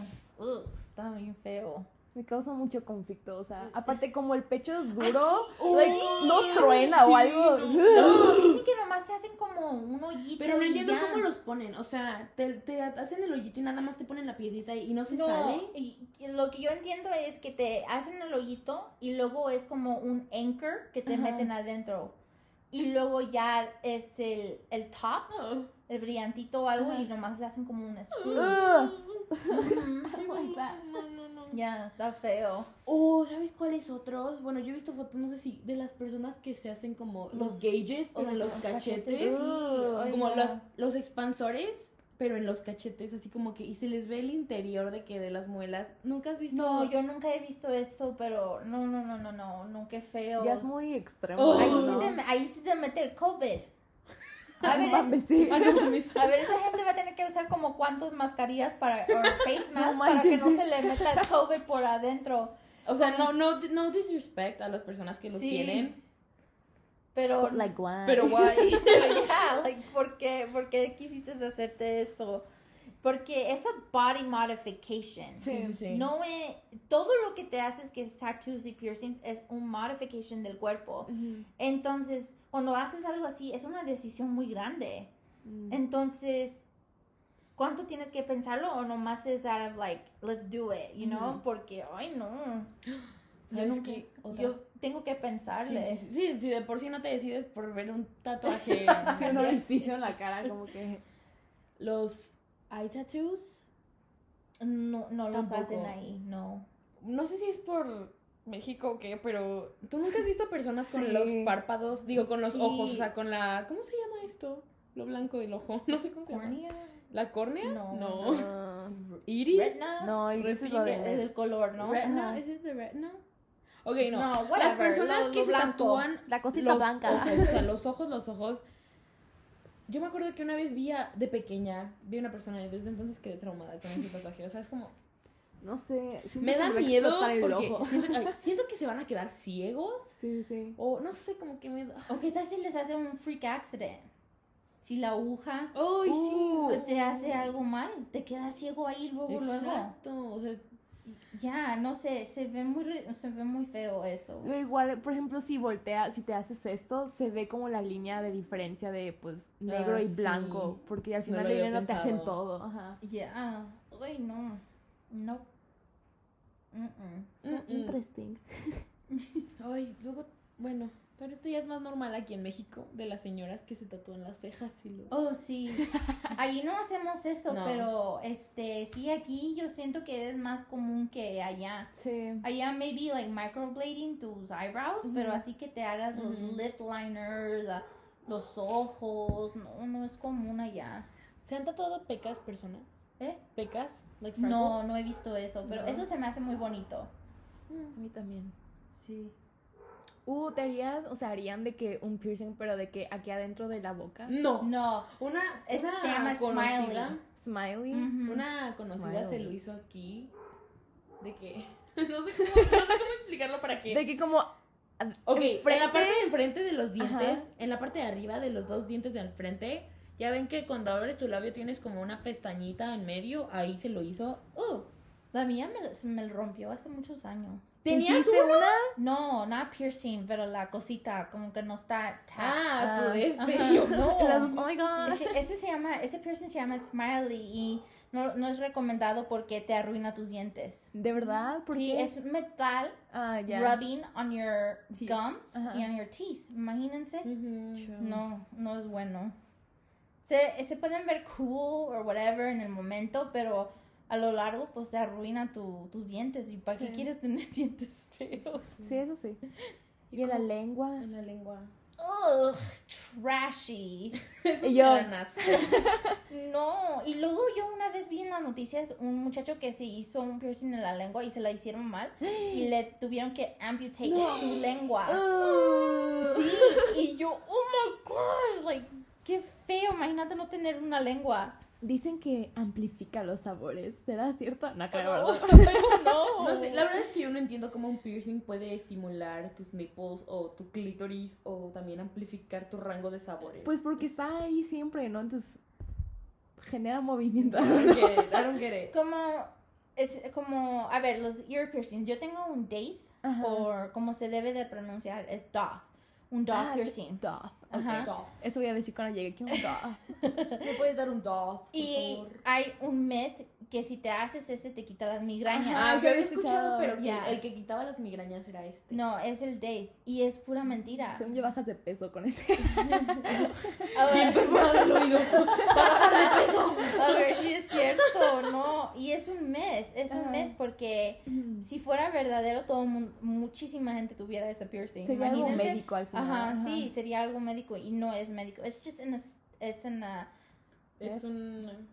Está bien feo. Me causa mucho conflicto, o Mm. sea, aparte como el pecho es duro, like, no truena o algo. No, dicen que nomás se hacen como un hoyito. Pero no entiendo ya. cómo los ponen. O sea, te, te hacen el hoyito y nada más te ponen la piedrita y no se No, sale. y y lo que yo entiendo es que te hacen el hoyito y luego es como un anchor que te Ajá. meten adentro. Y luego ya es el, el top, Oh. el brillantito o algo, Ajá. y nomás le hacen como un screw. Ugh. Like that. No, no, no. Ya, está feo. Oh, ¿sabes cuáles otros? Bueno, yo he visto fotos, no sé si, de las personas que se hacen como los, Los- gauges, o pero en los los cachetes. Ay, como los, los expansores, pero en los cachetes, así como que, y se les ve el interior de que de las muelas. ¿Nunca has visto? No, yo nunca he visto esto, pero no, no, no, no, no, no, qué feo. Ya es muy extremo. Oh. Ahí, ¿no? sí te, ahí sí te mete el COVID. A ver, Mames, es- sí. No mames. a ver, esa gente va a tener que usar como cuántas mascarillas para, o face masks para manches, que no sí. se le meta el COVID por adentro. O sea, no, no, no disrespect a las personas que los Sí. tienen, Pero, Like why? pero pero ya, like, ¿por qué, ¿por qué quisiste hacerte eso? Porque es a body modification. Sí. sí, sí. No me, todo lo que te haces que es tattoos y piercings es un modification del cuerpo. Ujú. Entonces, cuando haces algo así, es una decisión muy grande. Mm. Entonces, ¿cuánto tienes que pensarlo o nomás es out of like, let's do it, you know? Ujú. Porque, ay, no. Yo, ¿Sabes nunca-? Otra. yo tengo que pensarle. Sí, sí, sí, sí, de por sí no te decides por ver un tatuaje. Un orificio en la cara, como que. Los eye tattoos, No, no los Tampoco. hacen ahí, no. no sé si es por México o qué, pero tú nunca has visto personas con los párpados, digo, con los Sí. ojos, o sea, con la, ¿cómo se llama esto? Lo blanco del ojo, no sé cómo se llama. ¿La córnea? No. No. ¿Iris? ¿Retina? no, es lo Es de. del color, ¿no? ¿Retina? ¿Es it the retina? Ok, no. No, Las personas lo- que lo se blanco. tatúan La cosita los blanca. ojos, o sea, los ojos, los ojos. Yo me acuerdo que una vez vi a, de pequeña, vi a una persona y desde entonces quedé traumada con ese tatuaje. O sea, es como, No sé. me da miedo porque ojo. siento, ay, siento que se van a quedar ciegos. Sí, sí. O no sé, como que me da... ¿O qué tal si les hace un freak accident? Si la aguja ¡Ay, Uh. sí! te hace algo mal, te quedas ciego ahí luego, luego. Exacto. O sea, Ya, no sé, se ve muy, re- se ve muy feo eso. Lo igual, por ejemplo, si voltea, si te haces esto, se ve como la línea de diferencia de, pues, negro Ah, y sí. blanco. Porque al No final lo del no te hacen todo. Ajá. Ya, ay no, no. Mm-mm. So Mm-mm. interesting. ay, luego, bueno, pero esto ya es más normal aquí en México, de las señoras que se tatúan las cejas y los... Oh, sí. Allí no hacemos eso, No. pero este, sí, aquí yo siento que es más común que allá. Sí. Allá maybe like microblading tus eyebrows, pero así que te hagas los lip liners, la- los ojos, no, no es común allá. ¿Se han tatuado pecas personas? ¿Eh? ¿Pecas? Like No, freckles? no he visto eso, pero No. eso se me hace muy bonito. A mí también. Sí. Uh, ¿te harías, o sea, harían de que un piercing, pero de que aquí adentro de la boca? No. No, Una, Es- una se llama conocida, Smiley. Ujú. una conocida se Smiley. lo hizo aquí. ¿De qué? no, sé cómo, no sé cómo explicarlo para que... De que como... Ok, en enfrente- la parte de enfrente de los dientes, Ajá. en la parte de arriba de los dos dientes de al frente, ya ven que cuando abres tu labio tienes como una pestañita en medio, ahí se lo hizo. ¡Uh! la mía me, se me rompió hace muchos años. ¿Tenías ¿Hiciste uno? una? No, no piercing, pero la cosita como que no está. Ah, Ah, de este. yo, No. Oh my god. Ese, ese se llama, ese piercing se llama Smiley y no, no es recomendado porque te arruina tus dientes. ¿De verdad? ¿Por sí, qué? es metal Ah, ya. rubbing on your Sí. gums Ajá. y on your teeth. Imagínense. Ujú. Sure. No, no es bueno. Se, se pueden ver cool o whatever en el momento, pero a lo largo pues te arruina tu- tus dientes. ¿Y para Sí. qué quieres tener dientes feos? Sí, eso sí. Y en la lengua. En la lengua. Ugh, trashy. Eso Y yo-. No, y luego yo una vez vi en las noticias un muchacho que se hizo un piercing en la lengua y se la hicieron mal y le tuvieron que amputate su lengua. Uh. Sí, y yo, oh my god, like, qué feo, imagínate no tener una lengua. Dicen que amplifica los sabores. ¿Será cierto? No creo, No, no. No sé, la verdad es que yo no entiendo cómo un piercing puede estimular tus nipples o tu clítoris o también amplificar tu rango de sabores. Pues porque está ahí siempre, ¿no? Entonces genera movimiento. I don't get it, I don't get it. Como, es como, a ver, los ear piercings, yo tengo un date, o como se debe de pronunciar, es doth, un doth Ah, piercing. Doth. Ajá. ok. Doth. Eso voy a decir cuando llegue. ¿Qué un doth? ¿Me puedes dar un doth, por Y favor? hay un myth que si te haces ese te quita las migrañas. Ajá. Ah, sí yo había escuchado, escuchado, pero que ya. el que quitaba las migrañas era este. No, es el date y es pura mentira. Según yo bajas de peso con este. A Bien ver, perforado el oído. Para bajar de peso. a ver si es cierto, no. Y es un myth, es un Ajá. myth porque si fuera verdadero, todo muchísima gente tuviera ese piercing. Sería algo Imagínense. médico al final. Ajá, sí, sería algo médico y no es médico. Es just in a, es en a- Es un...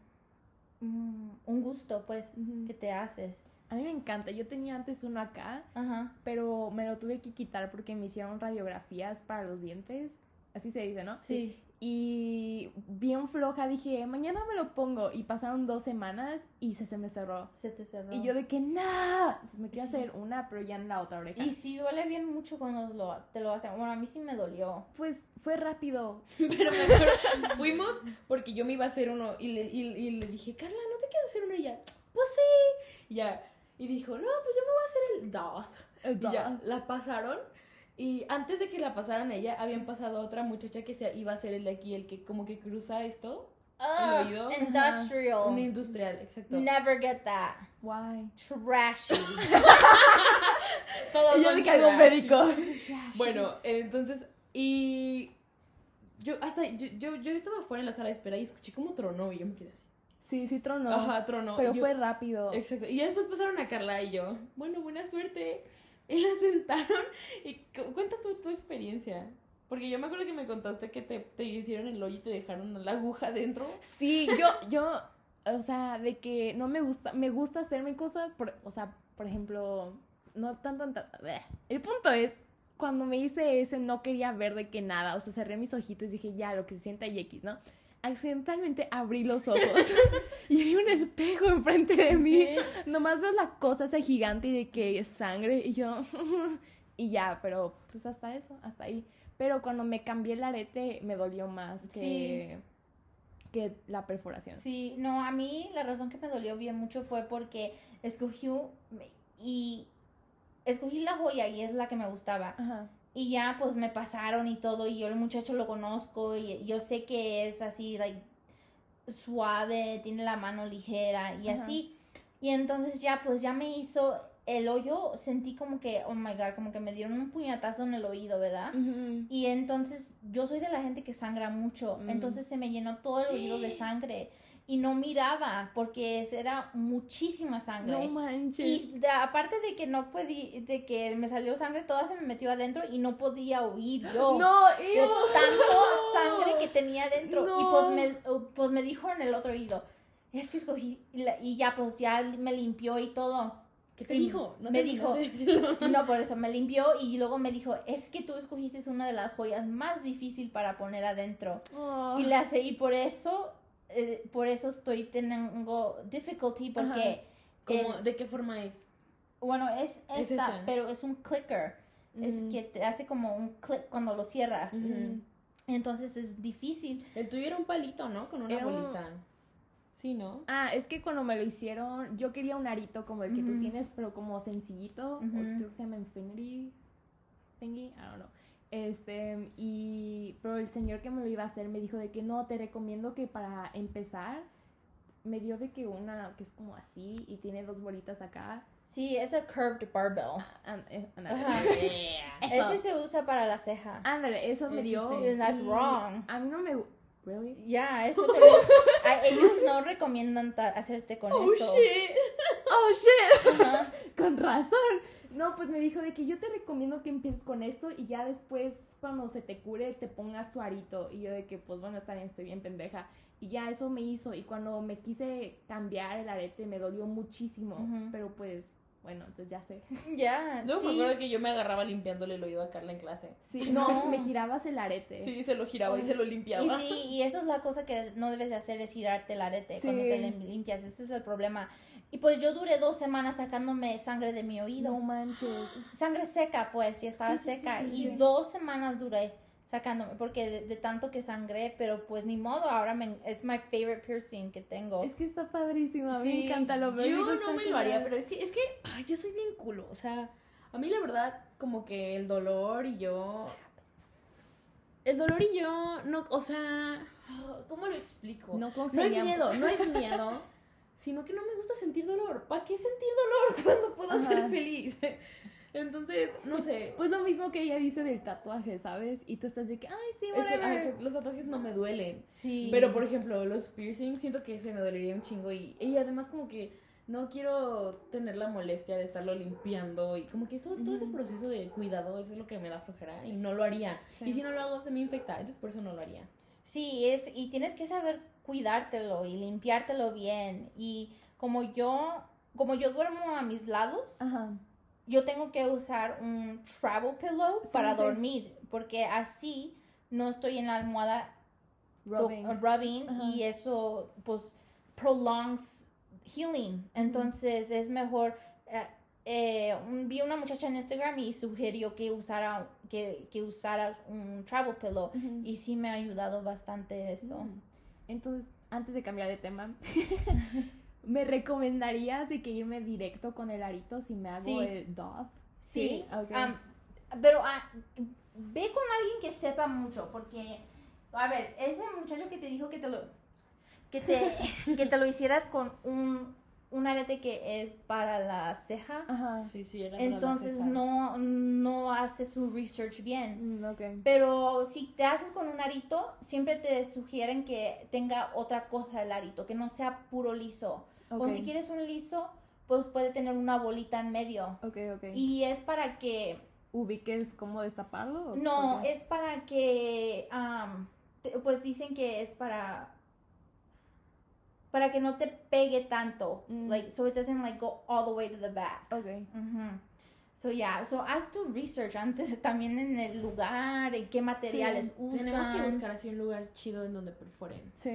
mm, un gusto, pues, que te haces. A mí me encanta. Yo tenía antes uno acá, Ajá. pero me lo tuve que quitar porque me hicieron radiografías para los dientes. Así se dice, ¿no? Sí. Y bien floja dije, mañana me lo pongo. Y pasaron dos semanas y se, se me cerró. Se te cerró. Y yo de que, nah. Entonces me quiero Sí. hacer una, pero ya en la otra oreja. Y sí duele bien mucho cuando lo, te lo hacen. Bueno, a mí sí me dolió. Pues fue rápido. Pero me acuerdo, fuimos porque yo me iba a hacer uno y le, y, y le dije, Carla, ¿no te quieres hacer uno? Y ella, pues sí. Y ya. Y dijo, no, pues yo me voy a hacer el dos. Y ya, la pasaron. Y antes de que la pasaran ella, habían pasado otra muchacha que se iba a hacer el de aquí, el que como que cruza esto. Ugh, oído? industrial. Un industrial, exacto. Never get that. Why? Trashy. Todos Y yo hago trash. médico. Bueno, entonces, y yo hasta, yo, yo, yo estaba afuera en la sala de espera y escuché como tronó y yo me quedé así. Sí, sí tronó. Ajá, tronó. Pero yo- fue rápido. Exacto. Y ya después pasaron a Carla y yo, bueno, buena suerte. Y la sentaron y cu- cuenta tu, tu experiencia. Porque yo me acuerdo que me contaste que te, te hicieron el hoyo y te dejaron la aguja dentro. Sí, yo, yo, o sea, de que no me gusta, me gusta hacerme cosas, por, o sea, por ejemplo, no tanto, en ta- bleh. el punto es, cuando me hice ese no quería ver de que nada, o sea, cerré mis ojitos y dije, ya, lo que se sienta y X, ¿no? Accidentalmente abrí los ojos y vi un espejo enfrente de mí. Nomás veo la cosa esa gigante y de que es sangre y yo, y ya, pero pues hasta eso, hasta ahí. Pero cuando me cambié el arete me dolió más que, que la perforación. Sí, no, a mí la razón que me dolió bien mucho fue porque escogí y escogí la joya y es la que me gustaba. Ajá. Y ya pues me pasaron y todo y yo el muchacho lo conozco y yo sé que es así like suave, tiene la mano ligera y así. Y entonces ya pues ya me hizo el hoyo, sentí como que oh my god, como que me dieron un puñetazo en el oído, ¿verdad? Y entonces yo soy de la gente que sangra mucho, Mm. entonces se me llenó todo el oído de sangre y no miraba porque era muchísima sangre. No manches. y de- aparte de que no podía, de que me salió sangre, toda se me metió adentro y no podía oír yo. no, De ew. tanto sangre que tenía adentro. Y No. pues me, pues me dijo en el otro oído, es que escogí, y y ya pues ya me limpió y todo. ¿Qué te Y dijo? No me dijo-. No, por eso me limpió y luego me dijo, es que tú escogiste una de las joyas más difícil para poner adentro. Oh. Y la y por eso, eh, por eso estoy teniendo difficulty porque, ¿Cómo- ¿De qué forma es? bueno, es Es esta, pero es un clicker. Es Mm. que te hace como un click cuando lo cierras. Entonces es difícil. El tuyo era un palito, ¿no? Con una Era un- bolita. Sí, ¿no? Ah, es que cuando me lo hicieron, yo quería un arito como el que tú tienes, pero como sencillito. o Ujú. creo que se llama Infinity Thingy, I don't know. Este, y, pero el señor que me lo iba a hacer me dijo de que no, te recomiendo que para empezar, me dio de que una que es como así y tiene dos bolitas acá. Sí, es a curved barbell. Eso. Ese se usa para la ceja. Ándale, eso me dio. sí. That's wrong. A mí no me. ¿Really? Ya, eso te- a- ellos no recomiendan hacerte con Oh, eso. shit. ¡Oh, shit! Con razón. No, pues me dijo de que yo te recomiendo que empieces con esto y ya después, cuando se te cure, te pongas tu arito. Y yo de que, pues bueno, está bien, estoy bien pendeja. Y ya eso me hizo. Y cuando me quise cambiar el arete, me dolió muchísimo. Pero pues, bueno, entonces ya sé. Ya, Luego me sí. acuerdo que yo me agarraba limpiándole el oído a Carla en clase. Sí, no, me girabas el arete. Sí, se lo giraba y se lo limpiaba. Y sí, y eso es la cosa que no debes de hacer, es girarte el arete Sí. cuando te lim- limpias. Ese es el problema. Y pues yo duré dos semanas sacándome sangre de mi oído. No manches. Sangre seca, pues, sí estaba Sí, sí, sí, seca. sí, y sí. dos semanas duré sacándome, porque de, de tanto que sangré, pero pues ni modo, ahora me, es my favorite piercing que tengo. Es que está padrísimo. A mí Sí, me encanta lo veo. Yo no me lo haría, pero es que, es que, ay, yo soy bien culo. O sea, a mí la verdad, como que el dolor y yo. El dolor y yo, no, o sea, ¿cómo lo explico? No No es miedo, no es miedo, sino que no me gusta sentir dolor. ¿Para qué sentir dolor cuando puedo Ajá. ser feliz? Entonces, no sé. Pues lo mismo que ella dice del tatuaje, ¿sabes? Y tú estás de que, ay, sí, Es que, whatever. ay, los tatuajes no me duelen. Sí. Pero, por ejemplo, los piercings siento que se me dolería un chingo y, y además como que no quiero tener la molestia de estarlo limpiando y como que eso, todo ese proceso de cuidado, eso es lo que me da flojera y no lo haría. Sí. Y si no lo hago se me infecta, entonces por eso no lo haría. Sí, es, y tienes que saber cuidártelo y limpiártelo bien. Y como yo, como yo duermo a mis lados, Ajá. yo tengo que usar un travel pillow Sí, para sí. dormir, porque así no estoy en la almohada Rubbing. to- rubbing y eso pues prolongs healing. Entonces es mejor. eh, eh, un- vi una muchacha en Instagram y sugirió que usara que, que usaras un travel pillow y sí me ha ayudado bastante eso. Entonces, antes de cambiar de tema, ¿me recomendarías de que irme directo con el arito si me hago Sí. el Dove? Sí, ok. am, pero ah, ve con alguien que sepa mucho, porque, a ver, ese muchacho que te dijo que te lo, que te, que te lo hicieras con un, un arete que es para la ceja, Ajá. Sí, sí, era para la entonces ceja. no, no hace su research bien. Mm, ok. Pero si te haces con un arito, siempre te sugieren que tenga otra cosa el arito, que no sea puro liso. O si quieres un liso, pues puede tener una bolita en medio. Ok, ok. Y es para que ¿Ubiques cómo destaparlo? o No, es para que, te- pues dicen que es para, para que no te pegue tanto, Mm. like, so it doesn't like go all the way to the back. Ok. Ujú. So yeah, so haz tu research antes también en el lugar, en qué materiales usan. Tenemos que buscar así un lugar chido en donde perforen. Sí.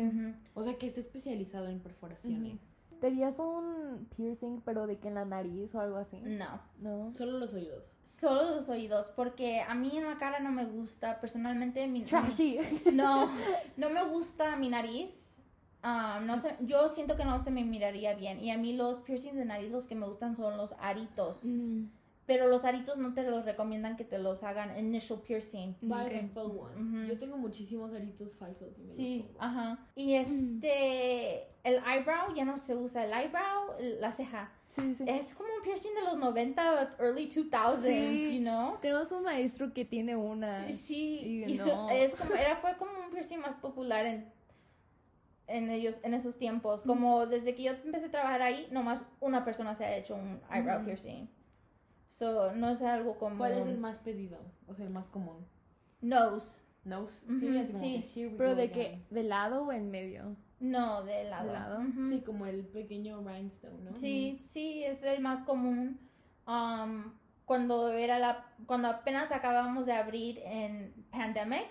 O sea, que esté especializado en perforaciones. ¿Te harías un piercing, pero de que en la nariz o algo así? No, No. Solo los oídos. solo los oídos, porque a mí en la cara no me gusta, personalmente mi Trashy. No, no me gusta mi nariz. Ah, no sé, yo siento que no se me miraría bien. Y a mí los piercings de nariz los que me gustan son los aritos. Mm, Pero los aritos no te los recomiendan que te los hagan initial piercing. Buy ok. the faux ones. Yo tengo muchísimos aritos falsos. Y me Sí, los pongo. ajá. Y este, el eyebrow ya no se usa. El eyebrow, la ceja. Sí, sí. Es como un piercing de los 90, early 2000s, Sí. you know? Tenemos un maestro que tiene una. Sí, Y no. es como, era, fue como un piercing más popular en, en, ellos, en esos tiempos. Como desde que yo empecé a trabajar ahí, nomás una persona se ha hecho un eyebrow Mm. piercing. So, no es algo como... ¿Cuál es el más pedido? O sea, el más común. Nose. Nose. Sí, así como sí. que here we Pero go de again. que, ¿de lado o en medio? No, de lado. ¿De lado? Sí, como el pequeño rhinestone, ¿no? Sí, sí, es el más común. Um, cuando era la, cuando apenas acabamos de abrir en pandemic,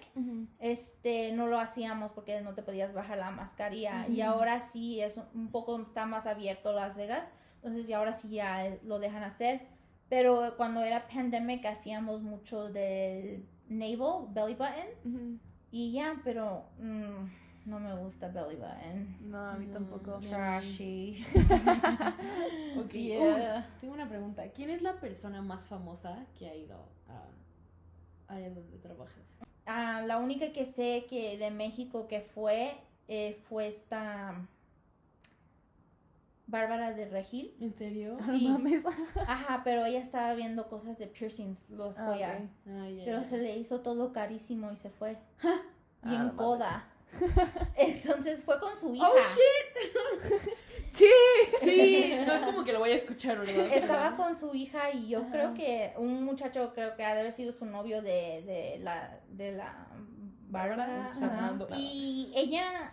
este, no lo hacíamos porque no te podías bajar la mascarilla. Y ahora sí es un poco, está más abierto Las Vegas. Entonces, y ahora sí ya lo dejan hacer. Pero cuando era pandemic hacíamos mucho del navel, belly button. Y ya, pero mm, no me gusta belly button. No, a mí No, tampoco. Trashy. Ok. Yeah. Tengo una pregunta. ¿Quién es la persona más famosa que ha ido a allá donde trabajas? Ah, la única que sé que de México que fue eh, fue esta Bárbara de Regil. ¿En serio? No Sí. mames. Ajá, pero ella estaba viendo cosas de piercings, los Ah, joyas. ok. Ay, ay, Pero se le hizo todo carísimo y se fue. Ah, y no en mames. coda. Entonces fue con su hija. ¡Oh, shit! Sí. Sí, no es como que lo voy a escuchar, ¿verdad? Estaba con su hija y yo Ajá. creo que un muchacho creo que ha de haber sido su novio de, de la de la Bárbara. Y ella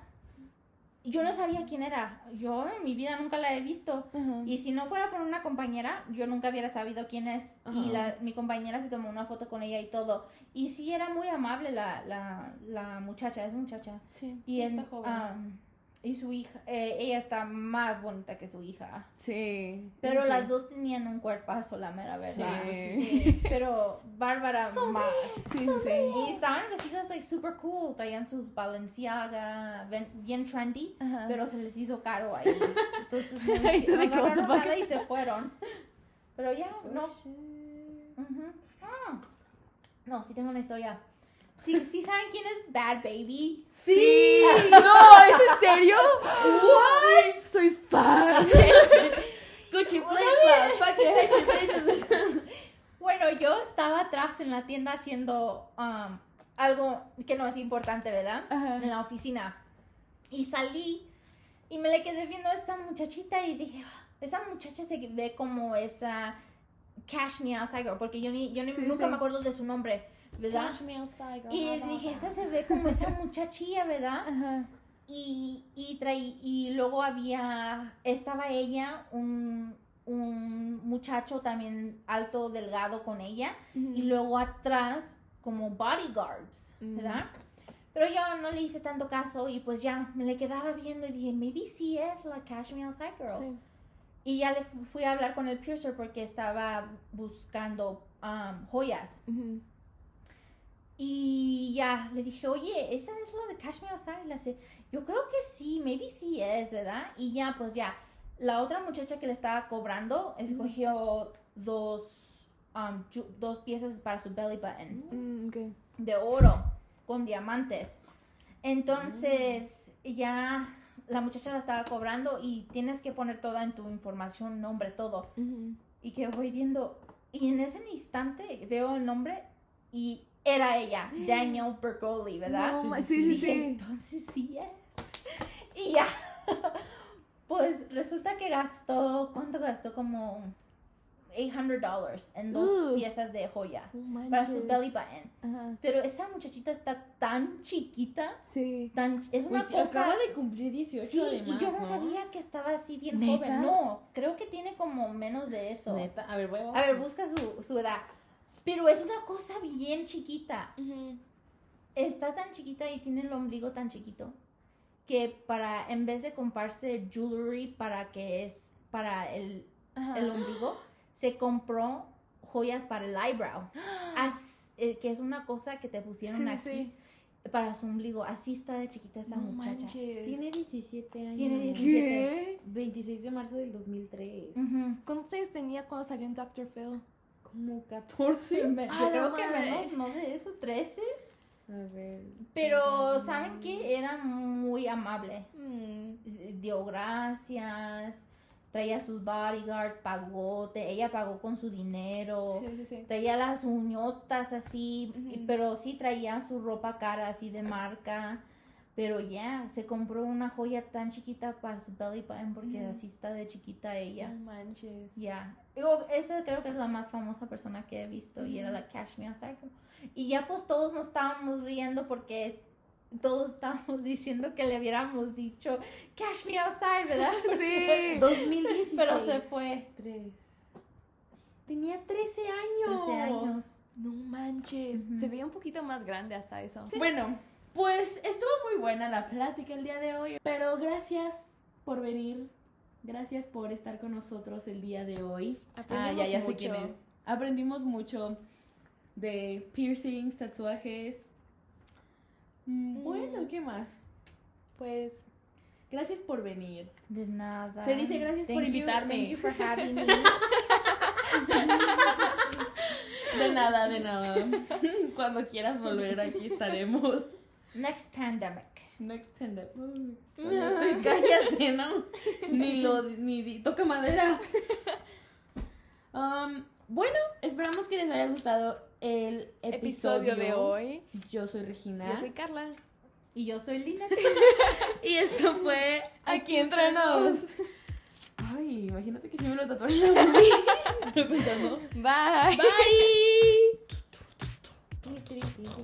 yo no sabía quién era. Yo en mi vida nunca la he visto. Ajá. Y si no fuera por una compañera, yo nunca hubiera sabido quién es. Ajá. Y la, mi compañera se tomó una foto con ella y todo. Y sí era muy amable la, la, la muchacha, es muchacha. Sí. Y, Sí, es- está joven. Y su hija, eh, ella está más bonita que su hija. Sí. Pero Sí. las dos tenían un cuerpazo, la mera verdad. Sí. Sí, Pero Bárbara más. Sí, sí. Y estaban vestidas like super cool. Traían sus Balenciaga, bien trendy. Pero se les hizo caro ahí. Entonces no agarraron nada y se fueron. Pero ya, Oh, no. Mm. No, sí tengo una historia. Sí, sí saben quién es Bad Baby. Sí. No, ¿es en serio? What? Soy fan. Gucci. Bueno, yo estaba atrás en la tienda haciendo um, algo que no es importante, ¿verdad? Ajá. En la oficina. Y salí y me le quedé viendo a esta muchachita y dije, "Ah, esa muchacha se ve como esa Cash Me Outside Girl, porque yo, ni, yo ni- Sí, nunca sí. me acuerdo de su nombre, ¿verdad? Outside. Y dije, esa se ve como esa muchachilla, ¿verdad? Ajá. Y, y, traí, y luego había, estaba ella, un, un muchacho también alto, delgado con ella, y luego atrás como bodyguards. ¿verdad? Pero yo no le hice tanto caso y pues ya me le quedaba viendo y dije, maybe sí es la Cash Me Outside Girl. Sí. Y ya le fu- fui a hablar con el piercer porque estaba buscando um, joyas. Ujú. Y ya le dije, oye, ¿esa es la de Cash Me Outside? Le hace, yo creo que sí, maybe sí es, ¿verdad? Y ya, pues ya, la otra muchacha que le estaba cobrando escogió dos, um, dos piezas para su belly button Mm, de oro con diamantes. Entonces, ya la muchacha la estaba cobrando y tienes que poner toda en tu información, nombre, todo. Ujú. Y que voy viendo, y en ese instante veo el nombre y era ella, Daniel Bergoli, ¿verdad? No, Sí, sí, sí, entonces sí es. Y ya. Pues resulta que gastó, ¿cuánto gastó? Como $800 en dos Uh. piezas de joya No para su belly button. Ajá. Pero esa muchachita está tan chiquita, Sí. tan es una Uy, cosa. acaba de cumplir 18 Sí, además, y yo no, ¿no? sabía que estaba así bien ¿Neta? joven. No, creo que tiene como menos de eso. Neta, a ver, voy a A ver, busca su, su edad. Pero es una cosa bien chiquita. Está tan chiquita y tiene el ombligo tan chiquito que para, en vez de comprarse jewelry para que es para el, el ombligo, se compró joyas para el eyebrow. As- eh, que es una cosa que te pusieron Sí, aquí sí. para su ombligo. Así está de chiquita esta No muchacha. manches. Tiene 17 años. Tiene 17. ¿Qué? 26 de marzo del 2003. Ujú. ¿Cuántos años tenía cuando salió en Dr. Phil? Como 14. Me- ¡A Yo la creo que madre! menos, no de eso, 13. A ver. Pero, ¿saben qué? Era muy amable. Mm. Dio gracias, traía sus bodyguards, pagó, te- ella pagó con su dinero, Sí, sí, sí. traía las uñotas así, pero sí traía su ropa cara así de marca. Pero ya, se compró una joya tan chiquita para su belly button porque así está de chiquita ella. No manches. Ya. Esa creo que es la más famosa persona que he visto y era la Cash Me Outside. Girl. Y ya pues todos nos estábamos riendo porque todos estábamos diciendo que le hubiéramos dicho Cash Me Outside, ¿verdad? Sí. 2016. Pero se fue. 3. Tenía 13 años. 13 años. No manches. Se veía un poquito más grande hasta eso. Bueno, pues estuvo muy buena la plática el día de hoy. Pero gracias por venir. Gracias por estar con nosotros el día de hoy. Aprendimos ah, ya, ya sé mucho. quién es. Aprendimos mucho de piercings, tatuajes. Mm, Mm. Bueno, ¿qué más? Pues Gracias por venir. De nada. Se dice gracias por Thank you- invitarme. Thank you for having me. De nada, de nada. Cuando quieras volver, aquí estaremos. Next pandemic. Next tender. Cállate, ¿no? Ni lo, ni di- toca madera. Um, bueno, esperamos que les haya gustado el episodio, episodio de hoy. Yo soy Regina. Yo soy Carla. Y yo soy Lina. Y esto fue Aquí entre nos. Ay, imagínate que si me lo tatuaron. Bye. Bye.